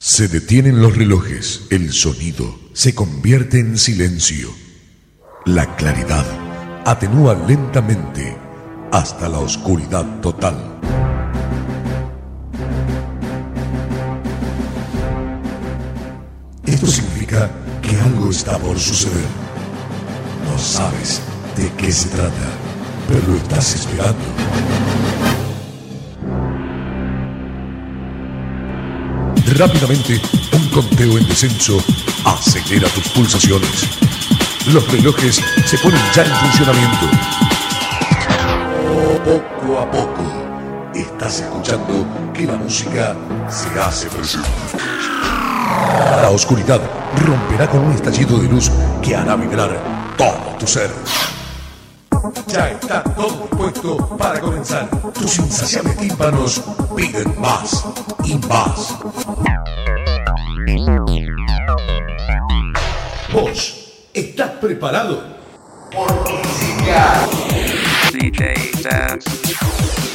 Se detienen los relojes, el sonido se convierte en silencio. La claridad atenúa lentamente hasta la oscuridad total. Esto significa que algo está por suceder. No sabes de qué se trata, pero lo estás esperando. Rápidamente, un conteo en descenso acelera tus pulsaciones. Los relojes se ponen ya en funcionamiento. Poco a poco, estás escuchando que la música se hace presente. La oscuridad romperá con un estallido de luz que hará vibrar todo tu ser. Ya está todo dispuesto para comenzar. Tus insaciables tímpanos piden más y más. ¿Vos estás preparado? Porque si ya. DJ Dance.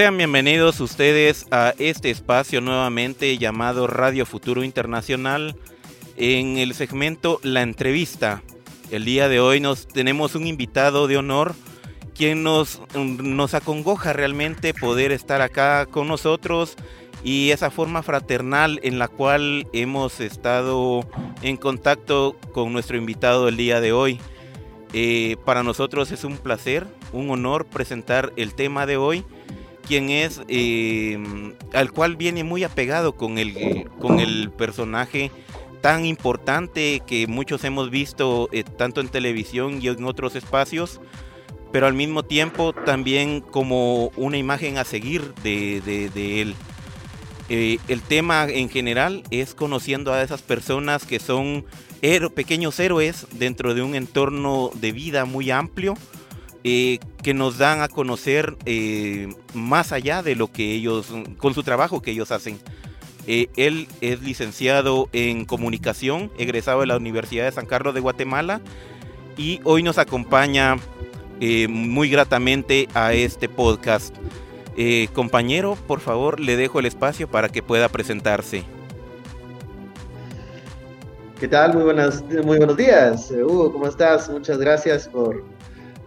Sean bienvenidos ustedes a este espacio nuevamente llamado Radio Futuro Internacional en el segmento La Entrevista. El día de hoy nos tenemos un invitado de honor quien nos, nos acongoja realmente poder estar acá con nosotros y esa forma fraternal en la cual hemos estado en contacto con nuestro invitado el día de hoy. Eh, para nosotros es un placer, un honor presentar el tema de hoy quien es, eh, al cual viene muy apegado con el, con el personaje tan importante que muchos hemos visto eh, tanto en televisión y en otros espacios, pero al mismo tiempo también como una imagen a seguir de, él. Eh, el tema en general es conociendo a esas personas que son pequeños héroes dentro de un entorno de vida muy amplio eh, que nos dan a conocer eh, más allá de lo que ellos, con su trabajo que ellos hacen. Eh, él es licenciado en comunicación, egresado de la Universidad de San Carlos de Guatemala y hoy nos acompaña muy gratamente a este podcast. compañero, por favor, le dejo el espacio para que pueda presentarse. ¿Qué tal? Muy, buenas, muy buenos días. Hugo, ¿cómo estás? Muchas gracias por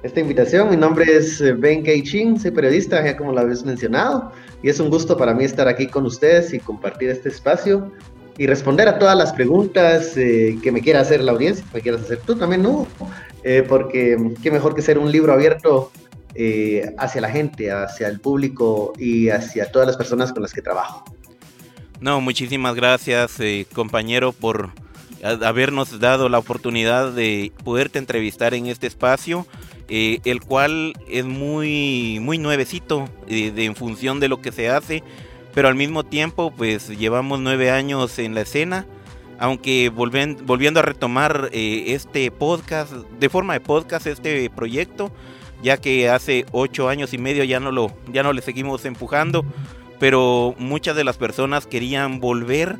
esta invitación. Mi nombre es eh, Ben Keichin, soy periodista, ya como lo habéis mencionado, y es un gusto para mí estar aquí con ustedes y compartir este espacio y responder a todas las preguntas eh, que me quiera hacer la audiencia, que me quieras hacer tú también, ¿no? Eh, porque qué mejor que ser un libro abierto hacia la gente, hacia el público y hacia todas las personas con las que trabajo. No, muchísimas gracias, compañero, por habernos dado la oportunidad de poderte entrevistar en este espacio. Eh, el cual es muy, muy nuevecito eh, en función de lo que se hace, pero al mismo tiempo pues llevamos nueve años en la escena, aunque volviendo a retomar eh, este podcast, de forma de podcast, este proyecto, ya que hace ocho años y medio ya no, lo, ya no le seguimos empujando, pero muchas de las personas querían volver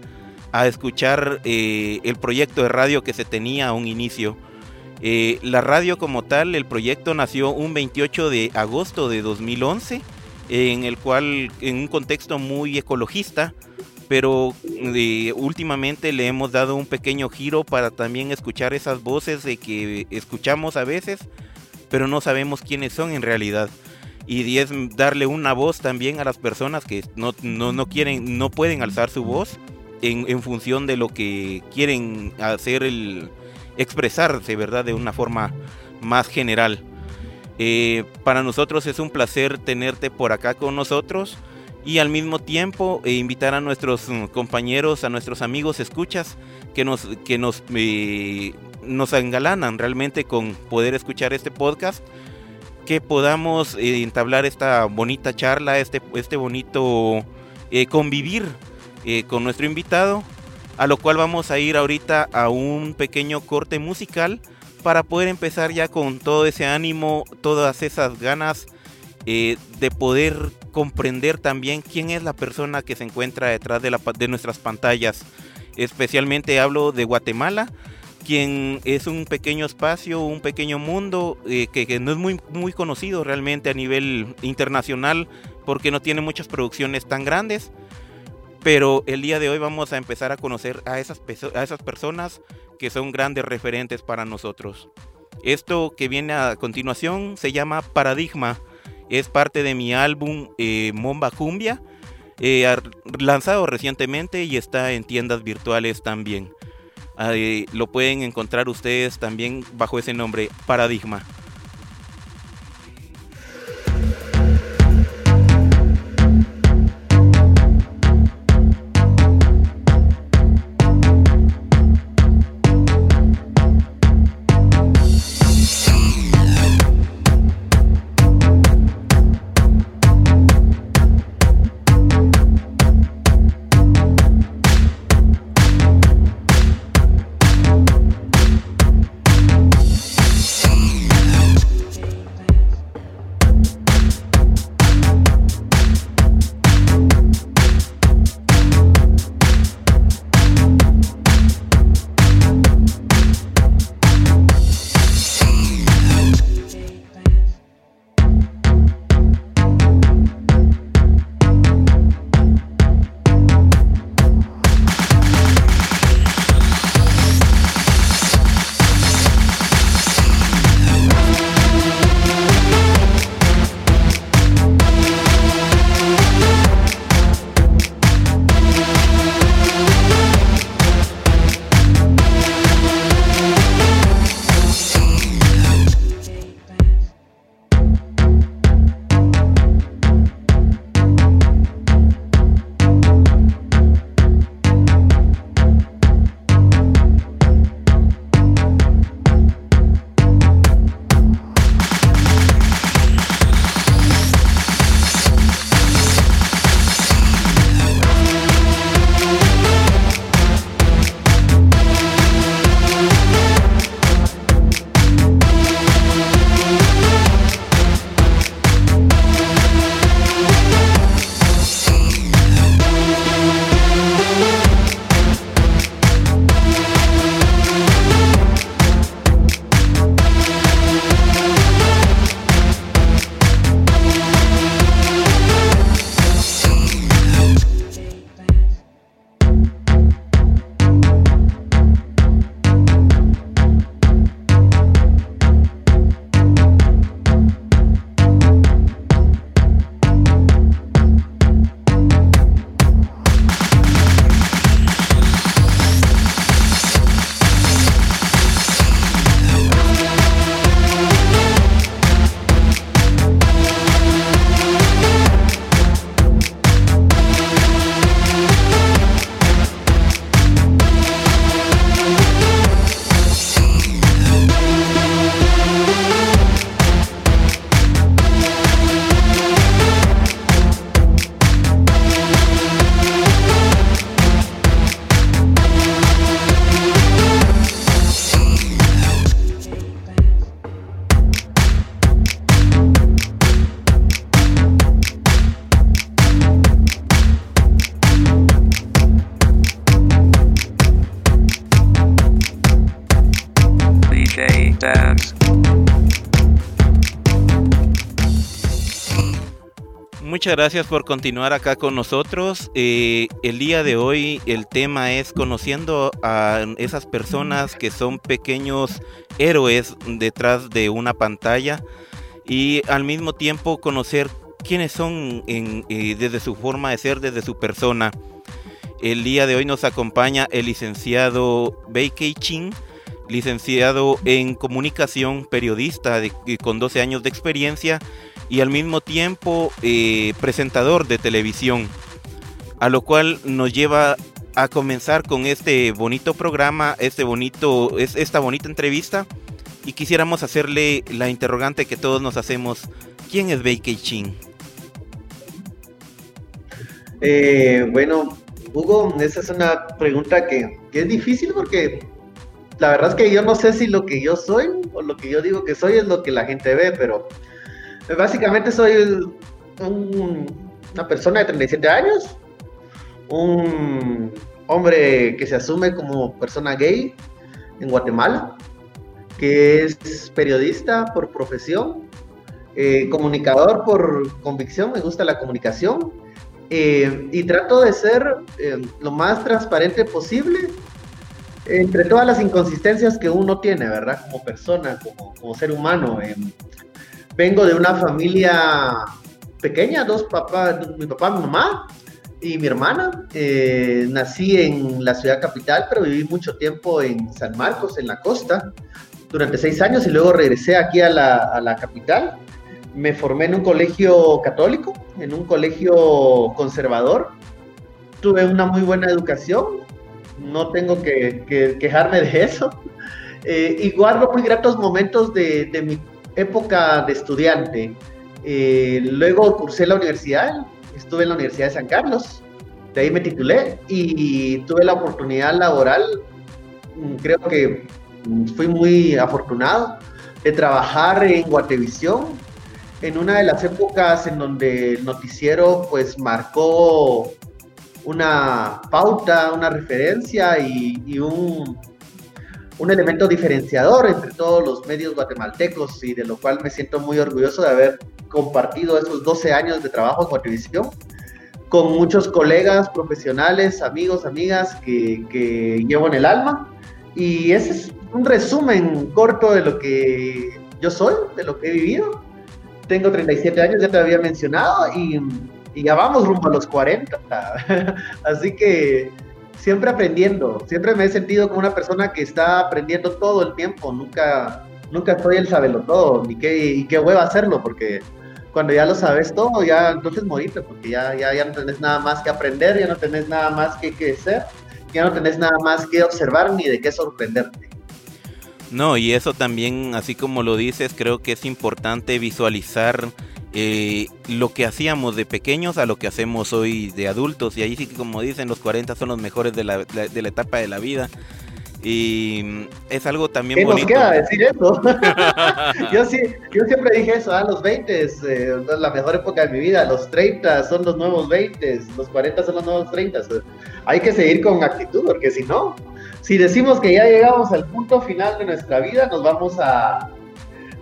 a escuchar el proyecto de radio que se tenía a un inicio. Eh, la radio como tal, el proyecto nació un 28 de agosto de 2011, en el cual, en un contexto muy ecologista, pero eh, últimamente le hemos dado un pequeño giro para también escuchar esas voces de que escuchamos a veces, pero no sabemos quiénes son en realidad. Y es darle una voz también a las personas que no, quieren, no pueden alzar su voz en, en función de lo que quieren hacer el, expresarse, ¿verdad? De una forma más general. Eh, para nosotros es un placer tenerte por acá con nosotros y al mismo tiempo eh, invitar a nuestros mm, compañeros, a nuestros amigos escuchas que nos, que nos, eh, nos engalanan realmente con poder escuchar este podcast, que podamos entablar esta bonita charla, este, este bonito convivir con nuestro invitado, a lo cual vamos a ir ahorita a un pequeño corte musical para poder empezar ya con todo ese ánimo, todas esas ganas de poder comprender también quién es la persona que se encuentra detrás de, la, de nuestras pantallas. Especialmente hablo de Guatemala, quien es un pequeño espacio, un pequeño mundo eh, que, no es muy, muy conocido realmente a nivel internacional porque no tiene muchas producciones tan grandes. Pero el día de hoy vamos a empezar a conocer a esas, personas que son grandes referentes para nosotros. Esto que viene a continuación se llama Paradigma es parte de mi álbum eh, Momba Cumbia, eh, lanzado recientemente y está en tiendas virtuales también. lo pueden encontrar ustedes también bajo ese nombre, Paradigma. Muchas gracias por continuar acá con nosotros. Eh, el día de hoy el tema es conociendo a esas personas que son pequeños héroes detrás de una pantalla y al mismo tiempo conocer quiénes son eh, desde su forma de ser, desde su persona. El día de hoy nos acompaña el licenciado Beikei Chin licenciado en comunicación, periodista con 12 años de experiencia y al mismo tiempo eh, presentador de televisión, a lo cual nos lleva a comenzar con este bonito programa, este bonito, esta bonita entrevista y quisiéramos hacerle la interrogante que todos nos hacemos, ¿quién es Beike Chin? Eh, bueno, Hugo, esa es una pregunta que, es difícil porque la verdad es que yo no sé si lo que yo soy o lo que yo digo que soy es lo que la gente ve, pero básicamente soy una persona de 37 años, un hombre que se asume como persona gay en Guatemala, que es periodista por profesión, eh, comunicador por convicción, me gusta la comunicación eh, y trato de ser eh, lo más transparente posible entre todas las inconsistencias que uno tiene, ¿verdad? Como persona, como ser humano. Vengo de una familia pequeña, dos papás, mi papá, mi mamá y mi hermana. nací en la ciudad capital, pero viví mucho tiempo en San Marcos, en la costa durante seis años y luego regresé aquí a la, capital. Me formé en un colegio católico, en un colegio conservador. Tuve una muy buena educación, no tengo que, quejarme de eso. Eh, y guardo muy gratos momentos de, mi época de estudiante. Eh, luego cursé la universidad, estuve en la Universidad de San Carlos, de ahí me titulé y tuve la oportunidad laboral, mm, creo que fui muy afortunado de trabajar en Guatevisión, en una de las épocas en donde el noticiero pues marcó una pauta, una referencia y, un, un, elemento diferenciador entre todos los medios guatemaltecos y de lo cual me siento muy orgulloso de haber compartido esos 12 años de trabajo en Guatevisión con muchos colegas profesionales, amigos, amigas que, que llevo en el alma. Y ese es un resumen corto de lo que yo soy, de lo que he vivido. Tengo 37 años, ya te había mencionado, y, ya vamos rumbo a los 40. Así que siempre aprendiendo, siempre me he sentido como una persona que está aprendiendo todo el tiempo, nunca, nunca soy el sabelo todo, ni qué, y qué hueva hacerlo, porque cuando ya lo sabes todo, ya entonces morirte, porque ya, ya, ya no tenés nada más que aprender, ya no tenés nada más que, ser, ya no tenés nada más que observar ni de qué sorprenderte. No, y eso también, así como lo dices, creo que es importante visualizar eh, lo que hacíamos de pequeños a lo que hacemos hoy de adultos. Y ahí sí que como dicen, los 40 son los mejores de la, de la etapa de la vida. Y es algo también ¿Qué bonito. nos queda decir eso? yo, sí, yo siempre dije eso, ah, los 20 es eh, la mejor época de mi vida, los 30 son los nuevos 20, los 40 son los nuevos 30. Hay que seguir con actitud, porque si no, si decimos que ya llegamos al punto final de nuestra vida, nos vamos a,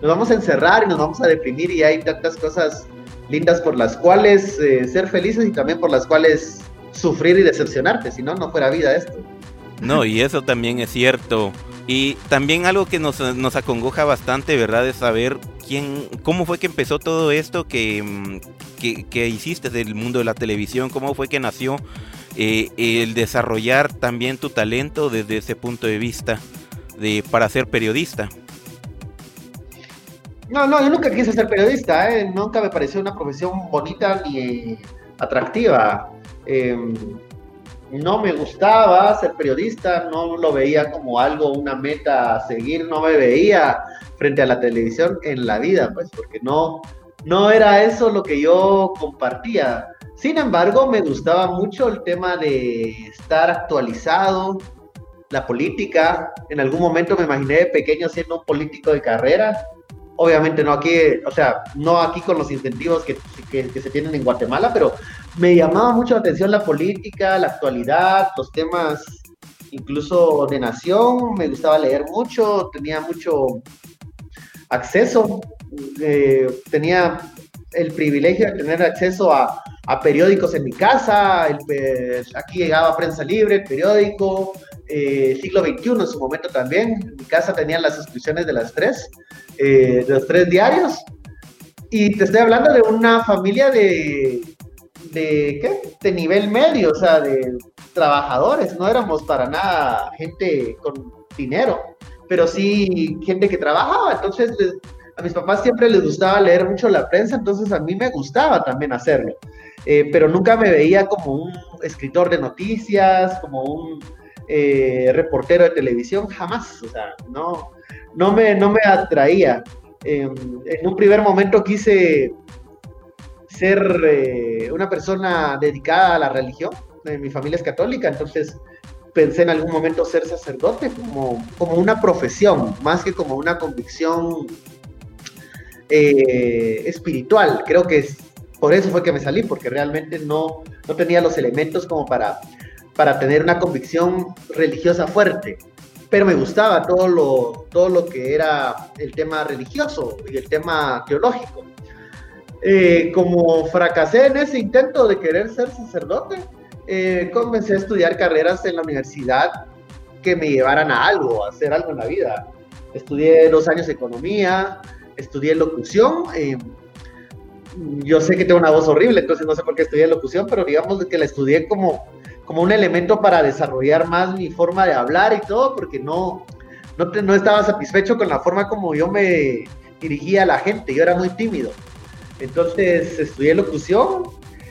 nos vamos a encerrar y nos vamos a deprimir y hay tantas cosas lindas por las cuales eh, ser felices y también por las cuales sufrir y decepcionarte, si no, no fuera vida esto. No, y eso también es cierto. Y también algo que nos, nos acongoja bastante, ¿verdad? Es saber quién, cómo fue que empezó todo esto que, mm, que hiciste del mundo de la televisión, cómo fue que nació eh, el desarrollar también tu talento desde ese punto de vista de, para ser periodista. No, no, yo nunca quise ser periodista, ¿eh? nunca me pareció una profesión bonita ni atractiva. Em, no me gustaba ser periodista, no lo veía como algo, una meta a seguir, no me veía frente a la televisión en la vida, pues, porque no, no era eso lo que yo compartía. Sin embargo, me gustaba mucho el tema de estar actualizado, la política. En algún momento me imaginé de pequeño siendo un político de carrera. Obviamente no aquí, o sea, no aquí con los incentivos que, se tienen en Guatemala, pero me llamaba mucho la atención la política, la actualidad, los temas incluso de nación. Me gustaba leer mucho, tenía mucho acceso, eh, tenía el privilegio de tener acceso a, a periódicos en mi casa, aquí llegaba Prensa Libre, el periódico, eh, Siglo XXI en su momento también, en mi casa tenían las suscripciones de las tres, eh, los tres diarios, y te estoy hablando de una familia de, de, ¿qué? de nivel medio, o sea, de trabajadores, no éramos para nada gente con dinero, pero sí gente que trabajaba, entonces a mis papás siempre les gustaba leer mucho la prensa, entonces a mí me gustaba también hacerlo. Eh, pero nunca me veía como un escritor de noticias, como un eh, reportero de televisión, jamás. O sea, no, no, me, no me atraía. Em, en un primer momento quise ser eh, una persona dedicada a la religión. mi familia es católica, entonces pensé en algún momento ser sacerdote como, como una profesión, más que como una convicción eh, espiritual. Creo que por eso fue que me salí, porque realmente no, no tenía los elementos como para, para tener una convicción religiosa fuerte. Pero me gustaba todo lo, todo lo que era el tema religioso y el tema teológico. Eh, como fracasé en ese intento de querer ser sacerdote, eh, comencé a estudiar carreras en la universidad que me llevaran a algo, a hacer algo en la vida. Estudié dos años economía, estudié locución. Eh, yo sé que tengo una voz horrible, entonces no sé por qué estudié locución, pero digamos que la estudié como, como un elemento para desarrollar más mi forma de hablar y todo, porque no, no, no estaba satisfecho con la forma como yo me dirigía a la gente, yo era muy tímido. Entonces estudié locución,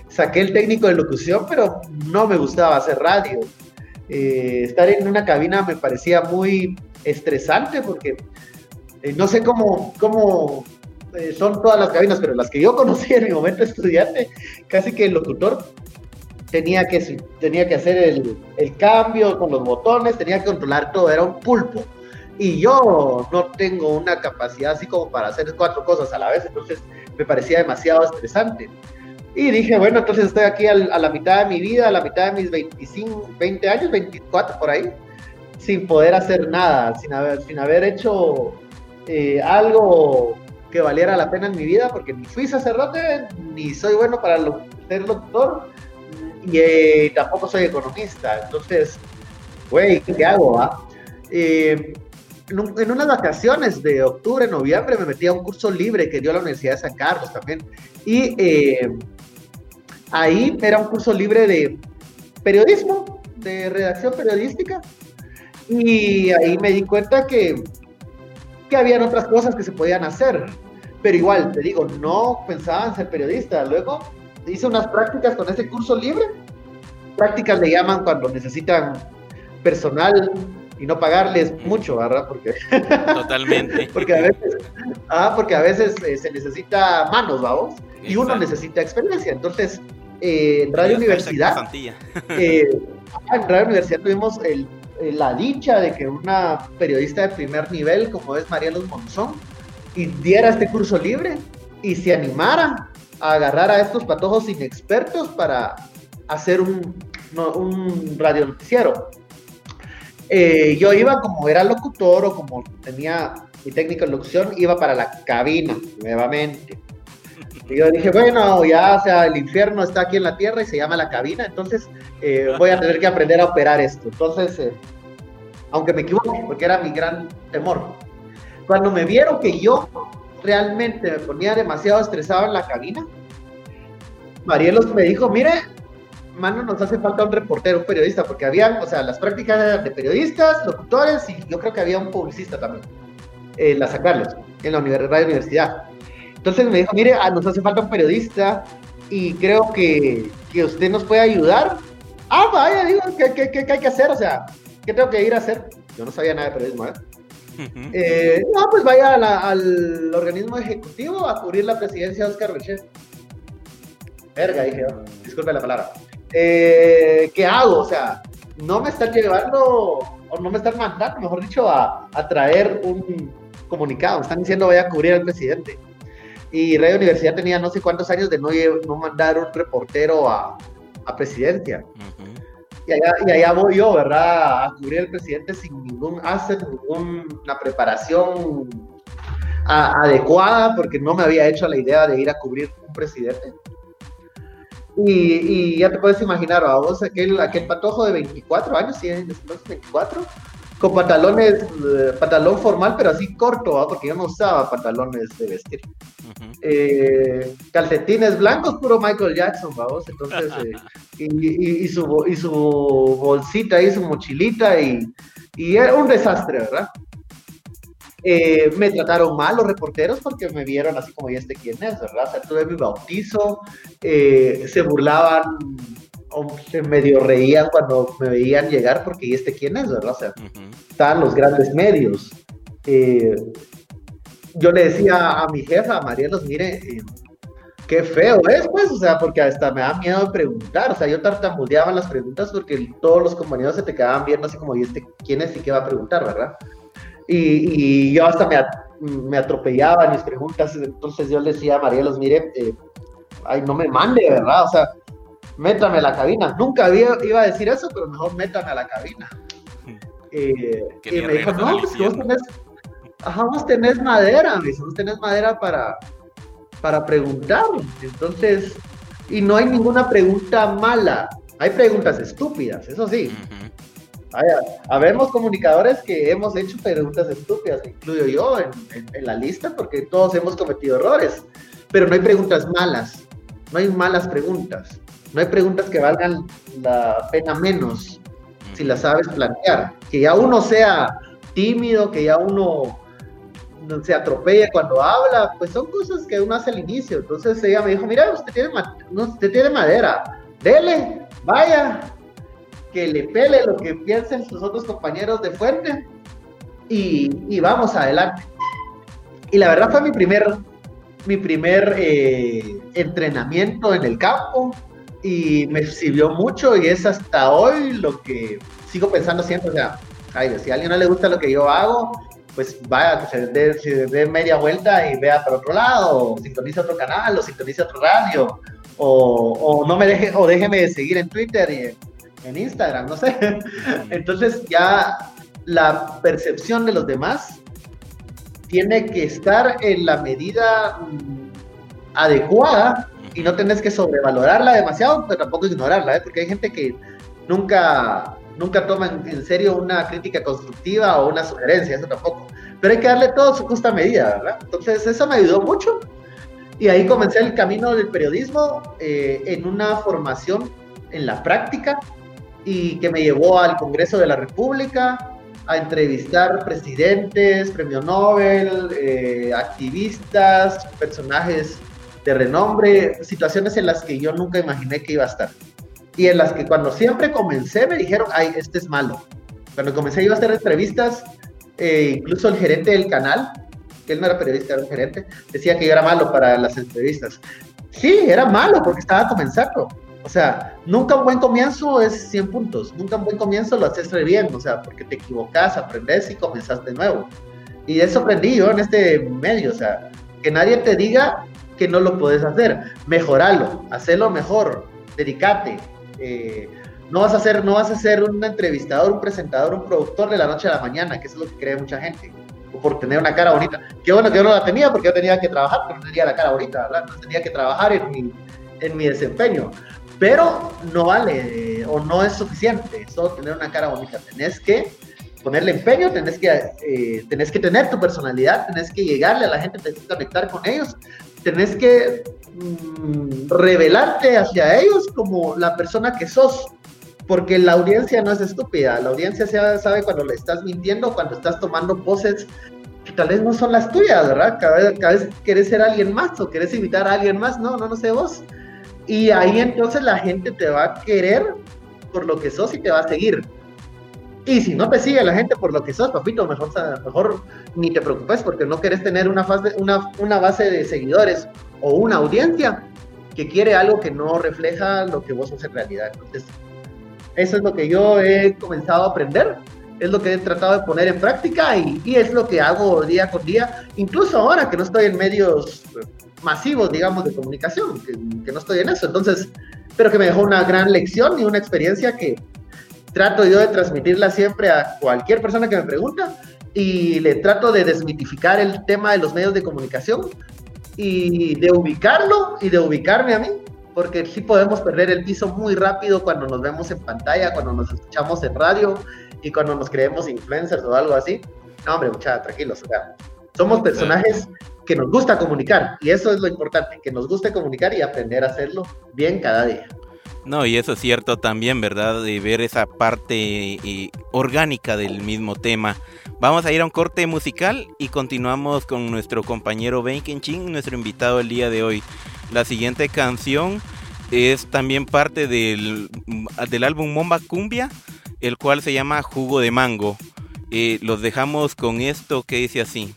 saqué el técnico de locución, pero no me gustaba hacer radio. Eh, estar en una cabina me parecía muy estresante porque eh, no sé cómo, cómo eh, son todas las cabinas, pero las que yo conocí en mi momento estudiante, casi que el locutor tenía que, tenía que hacer el, el, cambio con los botones, tenía que controlar todo, era un pulpo. Y yo no tengo una capacidad así como para hacer cuatro cosas a la vez, entonces me parecía demasiado estresante. Y dije, bueno, entonces estoy aquí a la mitad de mi vida, a la mitad de mis 25, 20 años, 24 por ahí, sin poder hacer nada, sin haber, sin haber hecho eh, algo que valiera la pena en mi vida, porque ni fui sacerdote, ni soy bueno para ser doctor, y eh, tampoco soy economista. Entonces, güey, ¿qué hago? Ah? Eh, en, unas vacaciones de octubre, noviembre, me metí a un curso libre que dio la Universidad de San Carlos también. Y ahí era un curso libre de periodismo, de redacción periodística. Y ahí me di cuenta que que habían otras cosas que se podían hacer. Pero igual, te digo, no pensaba en ser periodista. Luego hice unas prácticas con ese curso libre. Prácticas le llaman cuando necesitan personal y no pagarles mucho, ¿verdad? Porque totalmente. porque a veces, ah, porque a veces eh, se necesita manos, vamos, y uno necesita experiencia. Entonces, eh, en Radio Universidad, eh, en Radio Universidad tuvimos el eh, la dicha de que una periodista de primer nivel como es María Luz Monzón y diera este curso libre y se animara a agarrar a estos patojos inexpertos para hacer un, un radio noticiero. Eh, yo iba como era locutor o como tenía mi técnica de locución, iba para la cabina nuevamente. Y yo dije, bueno, ya, o sea, el infierno está aquí en la tierra y se llama la cabina, entonces eh, voy a tener que aprender a operar esto. Entonces, eh, aunque me equivoque, porque era mi gran temor. Cuando me vieron que yo realmente me ponía demasiado estresado en la cabina, Marielos me dijo, mire, mano, nos hace falta un reportero, un periodista, porque había, o sea, las prácticas de periodistas, locutores, y yo creo que había un publicista también, en la San en la universidad. Entonces me dijo, mire, ah, nos hace falta un periodista y creo que, que usted nos puede ayudar. Ah, vaya, digo, ¿qué, qué, qué, hay que hacer? O sea, ¿qué tengo que ir a hacer? Yo no sabía nada de periodismo, ¿eh? Eh no, pues vaya al organismo ejecutivo a cubrir la presidencia de Oscar Richet. Verga, dije, disculpe la palabra. Eh, ¿Qué hago? O sea, no me están llevando, o no me están mandando, mejor dicho, a, a traer un comunicado. Me están diciendo vaya a cubrir al presidente y Radio Universidad tenía no sé cuántos años de no, no mandar un reportero a, a presidencia. Y, allá, y, allá, voy yo, ¿verdad? A cubrir al presidente sin ningún asset, ninguna preparación adecuada, porque no me había hecho la idea de ir a cubrir un presidente. Y, y ya te puedes imaginar, a vos aquel, aquel patojo de 24 años, sí, 24, con pantalones, eh, pantalón formal, pero así corto, porque yo no usaba pantalones de vestir. Eh, calcetines blancos, puro Michael Jackson, vamos. Entonces, eh, y, su, y su bolsita y su mochilita, y, y era un desastre, ¿verdad? Eh, me trataron mal los reporteros porque me vieron así como, ¿y este quién es? ¿Verdad? O sea, tuve mi bautizo, eh, se burlaban se medio reían cuando me veían llegar porque ¿y este quién es? ¿Verdad? O sea, estaban los grandes medios. Eh, yo le decía a mi jefa, Marielos, mire, qué feo es, pues, o sea, porque hasta me da miedo de preguntar, o sea, yo tartamudeaba las preguntas porque todos los compañeros se te quedaban viendo así como, ¿y este quién es y qué va a preguntar, verdad? Y, yo hasta me, me, atropellaba en mis preguntas, entonces yo le decía a Marielos, mire, eh, ay, no me mande, ¿verdad? O sea, métame a la cabina. Nunca había, iba a decir eso, pero mejor métame a la cabina. Eh, y me dijo, no, pues vos tenés, ajá, vos tenés madera, me dice, vos tenés madera para, para preguntar. Entonces, y no hay ninguna pregunta mala. Hay preguntas estúpidas, eso sí. habemos comunicadores que hemos hecho preguntas estúpidas, incluyo yo en, la lista, porque todos hemos cometido errores. Pero no hay preguntas malas, no hay malas preguntas. No hay preguntas que valgan la pena menos si las sabes plantear. Que ya uno sea tímido, que ya uno se atropella cuando habla, pues son cosas que uno hace al inicio. Entonces ella me dijo, mira, usted tiene, usted tiene madera, dele, vaya, que le pele lo que piensen sus otros compañeros de fuente y, vamos adelante. Y la verdad fue mi primer, mi primer eh, entrenamiento en el campo y me sirvió mucho y es hasta hoy lo que sigo pensando siempre, o sea, ay, si a alguien no le gusta lo que yo hago, pues vaya, se dé, media vuelta y vea para otro lado, o sintonice otro canal, o sintonice otro radio, o, o no me deje, o déjeme de seguir en Twitter y en Instagram, no sé. Entonces ya la percepción de los demás tiene que estar en la medida mm, adecuada y no tenés que sobrevalorarla demasiado, pero tampoco ignorarla, ¿eh? porque hay gente que nunca nunca toman en serio una crítica constructiva o una sugerencia, eso tampoco. Pero hay que darle todo su justa medida, ¿verdad? Entonces eso me ayudó mucho y ahí comencé el camino del periodismo eh, en una formación en la práctica y que me llevó al Congreso de la República a entrevistar presidentes, premio Nobel, eh, activistas, personajes de renombre, situaciones en las que yo nunca imaginé que iba a estar y en las que cuando siempre comencé me dijeron, ay, este es malo. Cuando comencé iba a hacer entrevistas, eh, incluso el gerente del canal, que él no era periodista, era un gerente, decía que yo era malo para las entrevistas. Sí, era malo porque estaba comenzando. O sea, nunca un buen comienzo es 100 puntos, nunca un buen comienzo lo haces re bien, o sea, porque te equivocas, aprendes y comenzas de nuevo. Y eso aprendí yo en este medio, o sea, que nadie te diga que no lo puedes hacer, mejoralo, hacerlo mejor, dedicate, eh, no vas a ser, no vas a ser un entrevistador, un presentador, un productor de la noche a la mañana, que es lo que cree mucha gente, o por tener una cara bonita. Qué bueno que yo no la tenía porque yo tenía que trabajar, pero no tenía la cara bonita, ¿verdad? No tenía que trabajar en mi, en mi desempeño. Pero no vale o no es suficiente solo tener una cara bonita. Tenés que ponerle empeño, tenés que, eh, tenés que tener tu personalidad, tenés que llegarle a la gente, tenés que conectar con ellos, tenés que mm, revelarte hacia ellos como la persona que sos, porque la audiencia no es estúpida, la audiencia sabe cuando le estás mintiendo, cuando estás tomando poses que tal vez no son las tuyas, ¿verdad? Cada vez, cada vez querés ser alguien más o querés invitar a alguien más, no, no, no sé vos. Y ahí entonces la gente te va a querer por lo que sos y te va a seguir. Y si no te sigue la gente por lo que sos, papito, mejor, mejor ni te preocupes porque no querés tener una, fase, una, una base de seguidores o una audiencia que quiere algo que no refleja lo que vos sos en realidad. Entonces, eso es lo que yo he comenzado a aprender, es lo que he tratado de poner en práctica y, y es lo que hago día con día, incluso ahora que no estoy en medios masivos, digamos, de comunicación, que, que no estoy en eso. Entonces, pero que me dejó una gran lección y una experiencia que, trato yo de transmitirla siempre a cualquier persona que me pregunta y le trato de desmitificar el tema de los medios de comunicación y de ubicarlo y de ubicarme a mí, porque sí podemos perder el piso muy rápido cuando nos vemos en pantalla, cuando nos escuchamos en radio y cuando nos creemos influencers o algo así. No, hombre, muchachos, tranquilos, o sea, somos personajes que nos gusta comunicar y eso es lo importante, que nos guste comunicar y aprender a hacerlo bien cada día. No, y eso es cierto también, ¿verdad? De ver esa parte eh, orgánica del mismo tema. Vamos a ir a un corte musical y continuamos con nuestro compañero Ben Ching, nuestro invitado el día de hoy. La siguiente canción es también parte del, del álbum Momba Cumbia, el cual se llama Jugo de Mango. Eh, los dejamos con esto que dice así.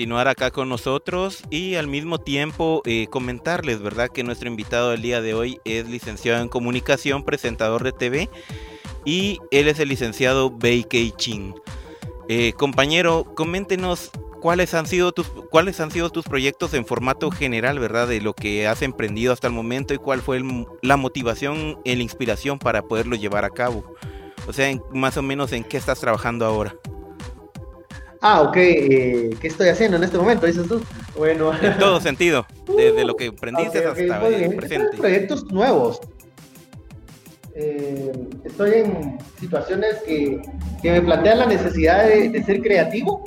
Continuar acá con nosotros y al mismo tiempo eh, comentarles, ¿verdad? Que nuestro invitado del día de hoy es licenciado en comunicación, presentador de TV y él es el licenciado Bei Kei Chin. Eh, compañero, coméntenos cuáles han sido tus cuáles han sido tus proyectos en formato general, ¿verdad? De lo que has emprendido hasta el momento y cuál fue la motivación y la inspiración para poderlo llevar a cabo. O sea, más o menos en qué estás trabajando ahora. Ah, ok, eh, ¿qué estoy haciendo en este momento? Dices tú. Bueno. En todo sentido, desde lo que aprendiste hasta el presente. Proyectos nuevos. Eh, estoy en situaciones que, me plantean la necesidad de, ser creativo,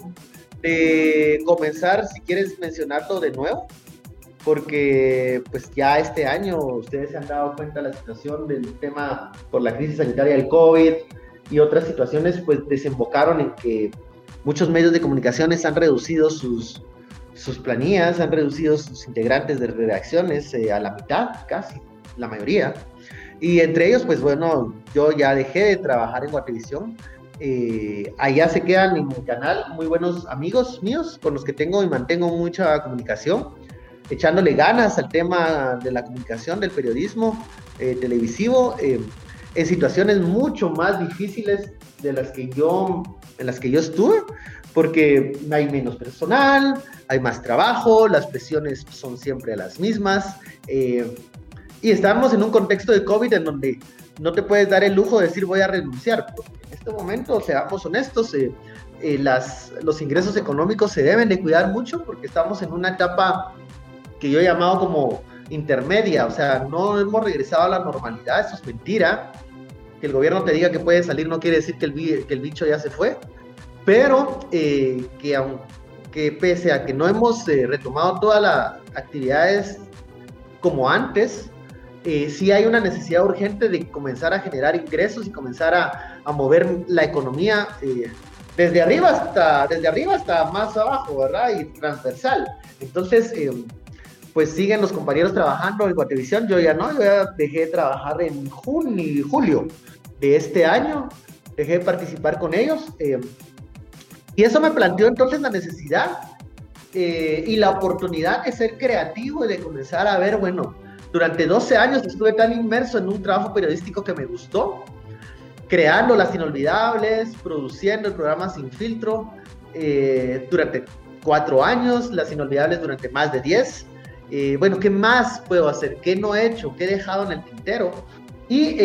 de comenzar, si quieres mencionarlo de nuevo, porque pues ya este año ustedes se han dado cuenta de la situación del tema por la crisis sanitaria del COVID, y otras situaciones pues desembocaron en que muchos medios de comunicaciones han reducido sus, sus planillas, han reducido sus integrantes de redacciones eh, a la mitad, casi, la mayoría. Y entre ellos, pues bueno, yo ya dejé de trabajar en Guatevisión. Eh, allá se quedan en mi canal muy buenos amigos míos con los que tengo y mantengo mucha comunicación, echándole ganas al tema de la comunicación, del periodismo eh, televisivo, en situaciones mucho más difíciles de las que yo, en las que yo estuve, porque hay menos personal, hay más trabajo, las presiones son siempre las mismas, eh, y estamos en un contexto de COVID en donde no te puedes dar el lujo de decir voy a renunciar. En este momento, seamos honestos, eh, eh, las, los ingresos económicos se deben de cuidar mucho porque estamos en una etapa que yo he llamado como intermedia, o sea, no hemos regresado a la normalidad, eso es mentira. Que el gobierno te diga que puede salir no quiere decir que el, que el bicho ya se fue pero eh, que aunque pese a que no hemos eh, retomado todas las actividades como antes, eh, sí hay una necesidad urgente de comenzar a generar ingresos y comenzar a, a mover la economía desde arriba hasta desde arriba hasta más abajo, ¿verdad? Y transversal. Entonces, pues siguen los compañeros trabajando en Guatevisión, yo ya no, yo ya dejé de trabajar en junio, julio de este año, dejé de participar con ellos. Y eso me planteó entonces la necesidad eh, y la oportunidad de ser creativo y de comenzar a ver, bueno, durante 12 años estuve tan inmerso en un trabajo periodístico que me gustó, creando las inolvidables, produciendo el programa Sin Filtro eh, durante cuatro años, las inolvidables durante más de 10. Eh, bueno, ¿qué más puedo hacer? ¿Qué no he hecho? ¿Qué he dejado en el tintero? Y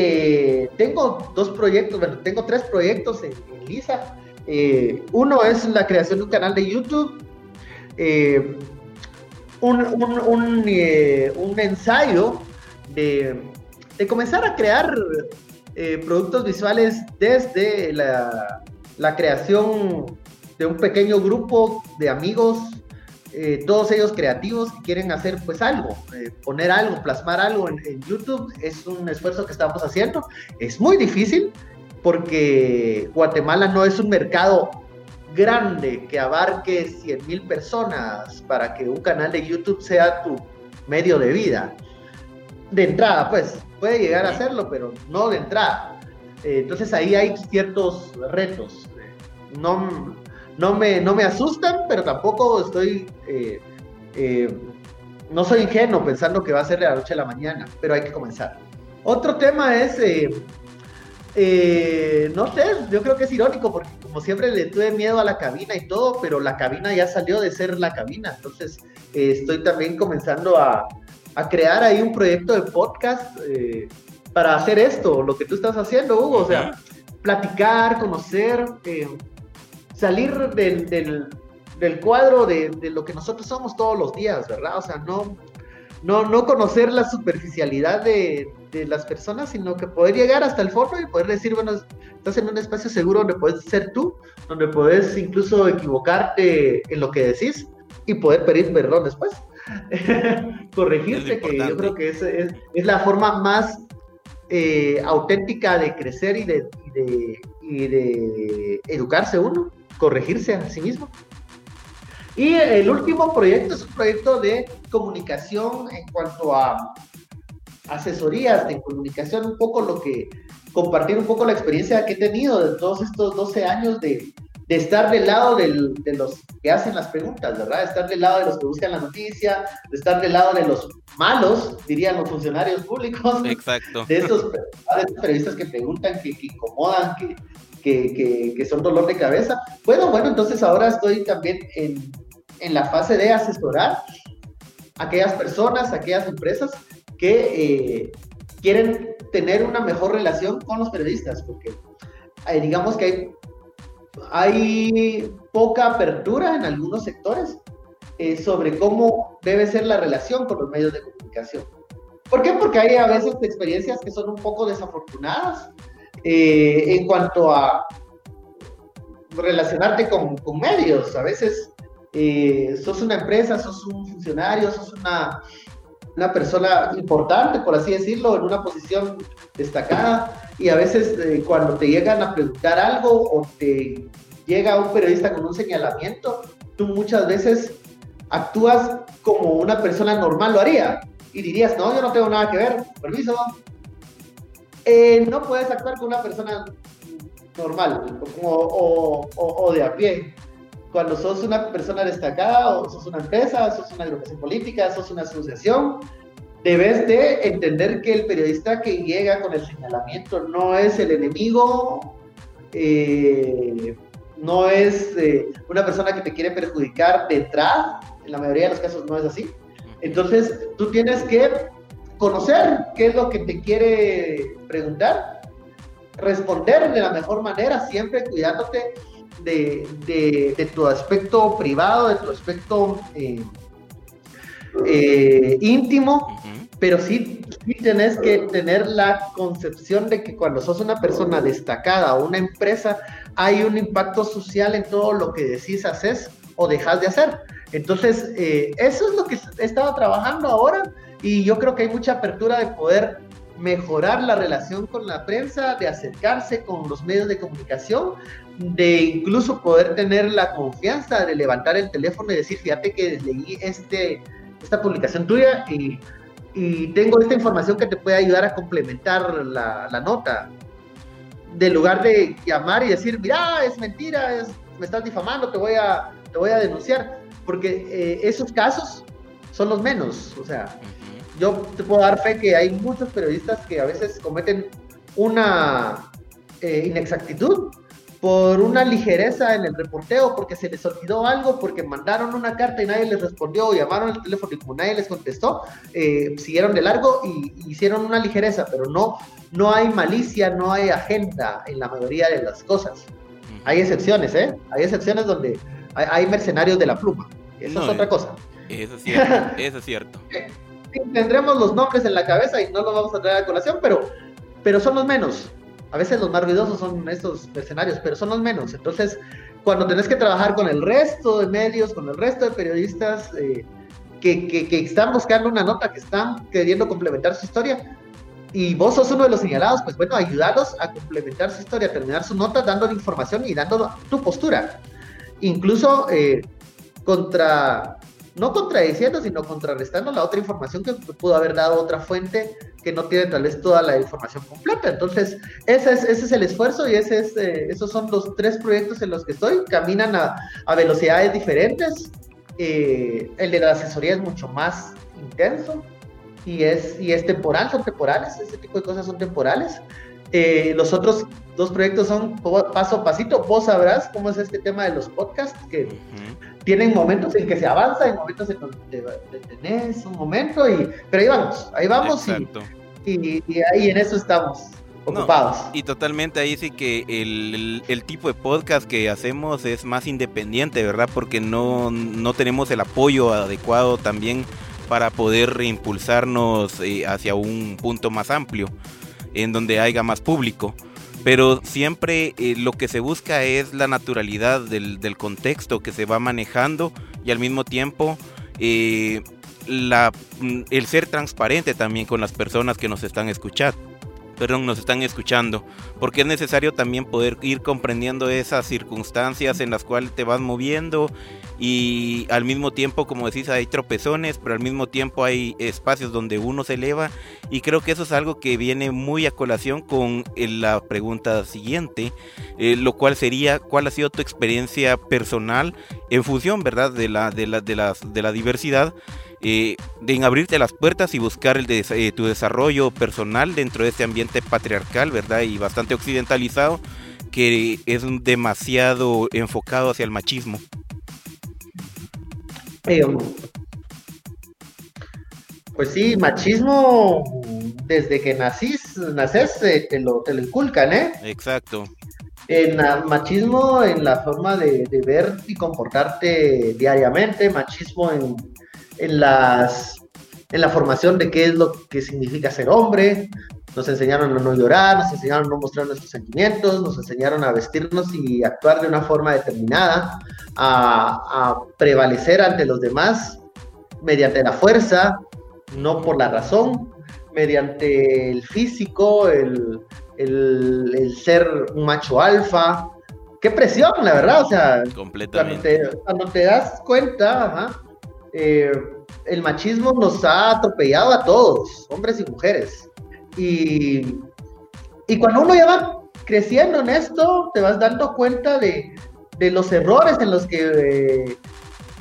tengo dos proyectos, bueno, tengo tres proyectos en, en Lisa. Eh, uno es la creación de un canal de YouTube, eh, un, eh, ensayo de, comenzar a crear productos visuales desde la, creación de un pequeño grupo de amigos, todos ellos creativos que quieren hacer pues algo, poner algo, plasmar algo en, en YouTube. Es un esfuerzo que estamos haciendo. Es muy difícil, porque Guatemala no es un mercado grande que abarque 100 mil personas para que un canal de YouTube sea tu medio de vida. De entrada, pues, puede llegar a hacerlo, pero no de entrada. Eh, entonces ahí hay ciertos retos. No, no, me, no me asustan, pero tampoco estoy... Eh, eh, no soy ingenuo pensando que va a ser de la noche a la mañana, pero hay que comenzar. Otro tema es eh, no sé, yo creo que es irónico porque como siempre le tuve miedo a la cabina y todo, pero la cabina ya salió de ser la cabina. Entonces estoy también comenzando a, crear ahí un proyecto de podcast para hacer esto, lo que tú estás haciendo, Hugo. O sea, platicar, conocer, salir del, del, cuadro de, de, lo que nosotros somos todos los días, ¿verdad? O sea, no, no, no conocer la superficialidad de, de, las personas, sino que poder llegar hasta el fondo y poder decir, bueno, estás en un espacio seguro donde puedes ser tú, donde puedes incluso equivocarte en lo que decís y poder pedir perdón después. Corregirte, que yo creo que es, es, es la forma más eh, auténtica de crecer y de, y de, y de educarse uno, corregirse a sí mismo. Y el último proyecto es un proyecto de comunicación en cuanto a asesorías de comunicación, un poco lo que, compartir un poco la experiencia que he tenido de todos estos 12 años de, de estar del lado del, de los que hacen las preguntas, ¿verdad? De estar del lado de los que buscan la noticia, de estar del lado de los malos, dirían los funcionarios públicos. Exacto. De esos, de esos periodistas que preguntan, que, que incomodan, que, que, que, son dolor de cabeza. Bueno, bueno, entonces ahora estoy también en, en la fase de asesorar a aquellas personas, a aquellas empresas que eh, quieren tener una mejor relación con los periodistas, porque eh, digamos que hay, hay, poca apertura en algunos sectores eh, sobre cómo debe ser la relación con los medios de comunicación. ¿Por qué? Porque hay a veces experiencias que son un poco desafortunadas en cuanto a relacionarte con, con medios. A veces eh, sos una empresa, sos un funcionario, sos una, una persona importante, por así decirlo, en una posición destacada, y a veces eh, cuando te llegan a preguntar algo o te llega un periodista con un señalamiento, tú muchas veces actúas como una persona normal lo haría y dirías, no, yo no tengo nada que ver, permiso. Eh, no puedes actuar como una persona normal o, o, de a pie. Cuando sos una persona destacada o sos una empresa, sos una agrupación política, sos una asociación, debes de entender que el periodista que llega con el señalamiento no es el enemigo, eh, no es eh, una persona que te quiere perjudicar detrás, en la mayoría de los casos no es así. Entonces, tú tienes que conocer qué es lo que te quiere preguntar, responder de la mejor manera, siempre cuidándote de, tu aspecto privado, de tu aspecto eh, eh, íntimo, pero sí, sí tienes que tener la concepción de que cuando sos una persona destacada o una empresa, hay un impacto social en todo lo que decís, haces o dejas de hacer. Entonces, eh, eso es lo que he estado trabajando ahora y yo creo que hay mucha apertura de poder mejorar la relación con la prensa, de acercarse con los medios de comunicación, de incluso poder tener la confianza de levantar el teléfono y decir, fíjate que leí este, esta publicación tuya y, y tengo esta información que te puede ayudar a complementar la, la nota. De lugar de llamar y decir, mira, es mentira, me estás difamando, te voy a, te voy a denunciar porque eh, esos casos son los menos. O sea, yo te puedo dar fe que hay muchos periodistas que a veces cometen una eh, inexactitud por una ligereza en el reporteo, porque se les olvidó algo, porque mandaron una carta y nadie les respondió, o llamaron al teléfono y como nadie les contestó, eh, siguieron de largo y, hicieron una ligereza, pero no, no hay malicia, no hay agenda en la mayoría de las cosas. Hay excepciones, ¿eh? Hay excepciones donde hay mercenarios de la pluma. Eso es otra cosa. Eso es cierto, eso es cierto. Tendremos los nombres en la cabeza y no los vamos a traer a colación, pero, pero son los menos. A veces los más ruidosos son estos mercenarios, pero son los menos. Entonces, cuando tenés que trabajar con el resto de medios, con el resto de periodistas eh, que, que, están buscando una nota, que están queriendo complementar su historia, y vos sos uno de los señalados, pues bueno, ayudarlos a complementar su historia, terminar su nota, dando información y dando tu postura. Incluso eh, contra, no contradiciendo, sino contrarrestando la otra información que pudo haber dado otra fuente que no tiene tal vez toda la información completa. Entonces, ese es, ese es el esfuerzo y es, eh, esos son los tres proyectos en los que estoy. Caminan a, a velocidades diferentes. Eh, el de la asesoría es mucho más intenso y es, y es temporal, son temporales, ese tipo de cosas son temporales. Eh, los otros dos proyectos son paso a pasito. Vos sabrás cómo es este tema de los podcasts, que tienen momentos en que se avanza y momentos en que detenés un momento, y, pero ahí vamos, ahí vamos y, y, ahí en eso estamos. Ocupados. y totalmente ahí sí que el, el, tipo de podcast que hacemos es más independiente, ¿verdad? Porque no, no tenemos el apoyo adecuado también para poder reimpulsarnos eh, hacia un punto más amplio en donde haya más público. Pero siempre eh, lo que se busca es la naturalidad del, contexto que se va manejando y al mismo tiempo eh, la, mm, el ser transparente también con las personas que nos están escuchando perdón, nos están escuchando, porque es necesario también poder ir comprendiendo esas circunstancias en las cuales te vas moviendo y al mismo tiempo, como decís, hay tropezones, pero al mismo tiempo hay espacios donde uno se eleva y creo que eso es algo que viene muy a colación con eh, la pregunta siguiente, eh, lo cual sería cuál ha sido tu experiencia personal en función, ¿verdad?, de la, de la, de la, de la diversidad eh, en abrirte las puertas y buscar eh, tu desarrollo personal dentro de este ambiente patriarcal, ¿verdad? Y bastante occidentalizado, que es demasiado enfocado hacia el machismo. Pues sí, machismo desde que nacís, naces, eh, te, lo, te lo inculcan, ¿eh? Exacto. En machismo en la forma de, de, ver y comportarte diariamente, machismo en, en, las, en la formación de qué es lo que significa ser hombre, nos enseñaron a no llorar, nos enseñaron a no mostrar nuestros sentimientos, nos enseñaron a vestirnos y actuar de una forma determinada, a, prevalecer ante los demás mediante la fuerza, no por la razón, mediante el físico, el, el, ser un macho alfa. Qué presión, la verdad, o sea, Completamente. Cuando, te, das cuenta, eh, el machismo nos ha atropellado a todos, hombres y mujeres. Y, y cuando uno ya va creciendo en esto, te vas dando cuenta de, de los errores en los que eh,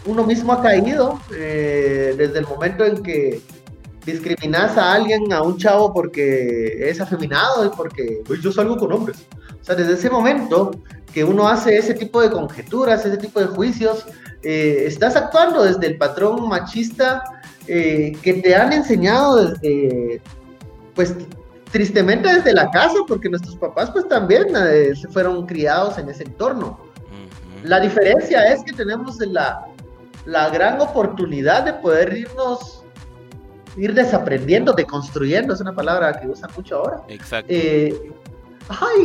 uno mismo ha caído eh, desde el momento en que discriminas a alguien, a un chavo porque es afeminado y porque pues, yo salgo con hombres. O sea, desde ese momento que uno hace ese tipo de conjeturas, ese tipo de juicios, eh, estás actuando desde el patrón machista que te han enseñado desde, pues tristemente desde la casa, porque nuestros papás pues también se fueron criados en ese entorno. La diferencia es que tenemos la, la gran oportunidad de poder irnos, ir desaprendiendo, deconstruyendo, es una palabra que usan mucho ahora. Exacto. Eh,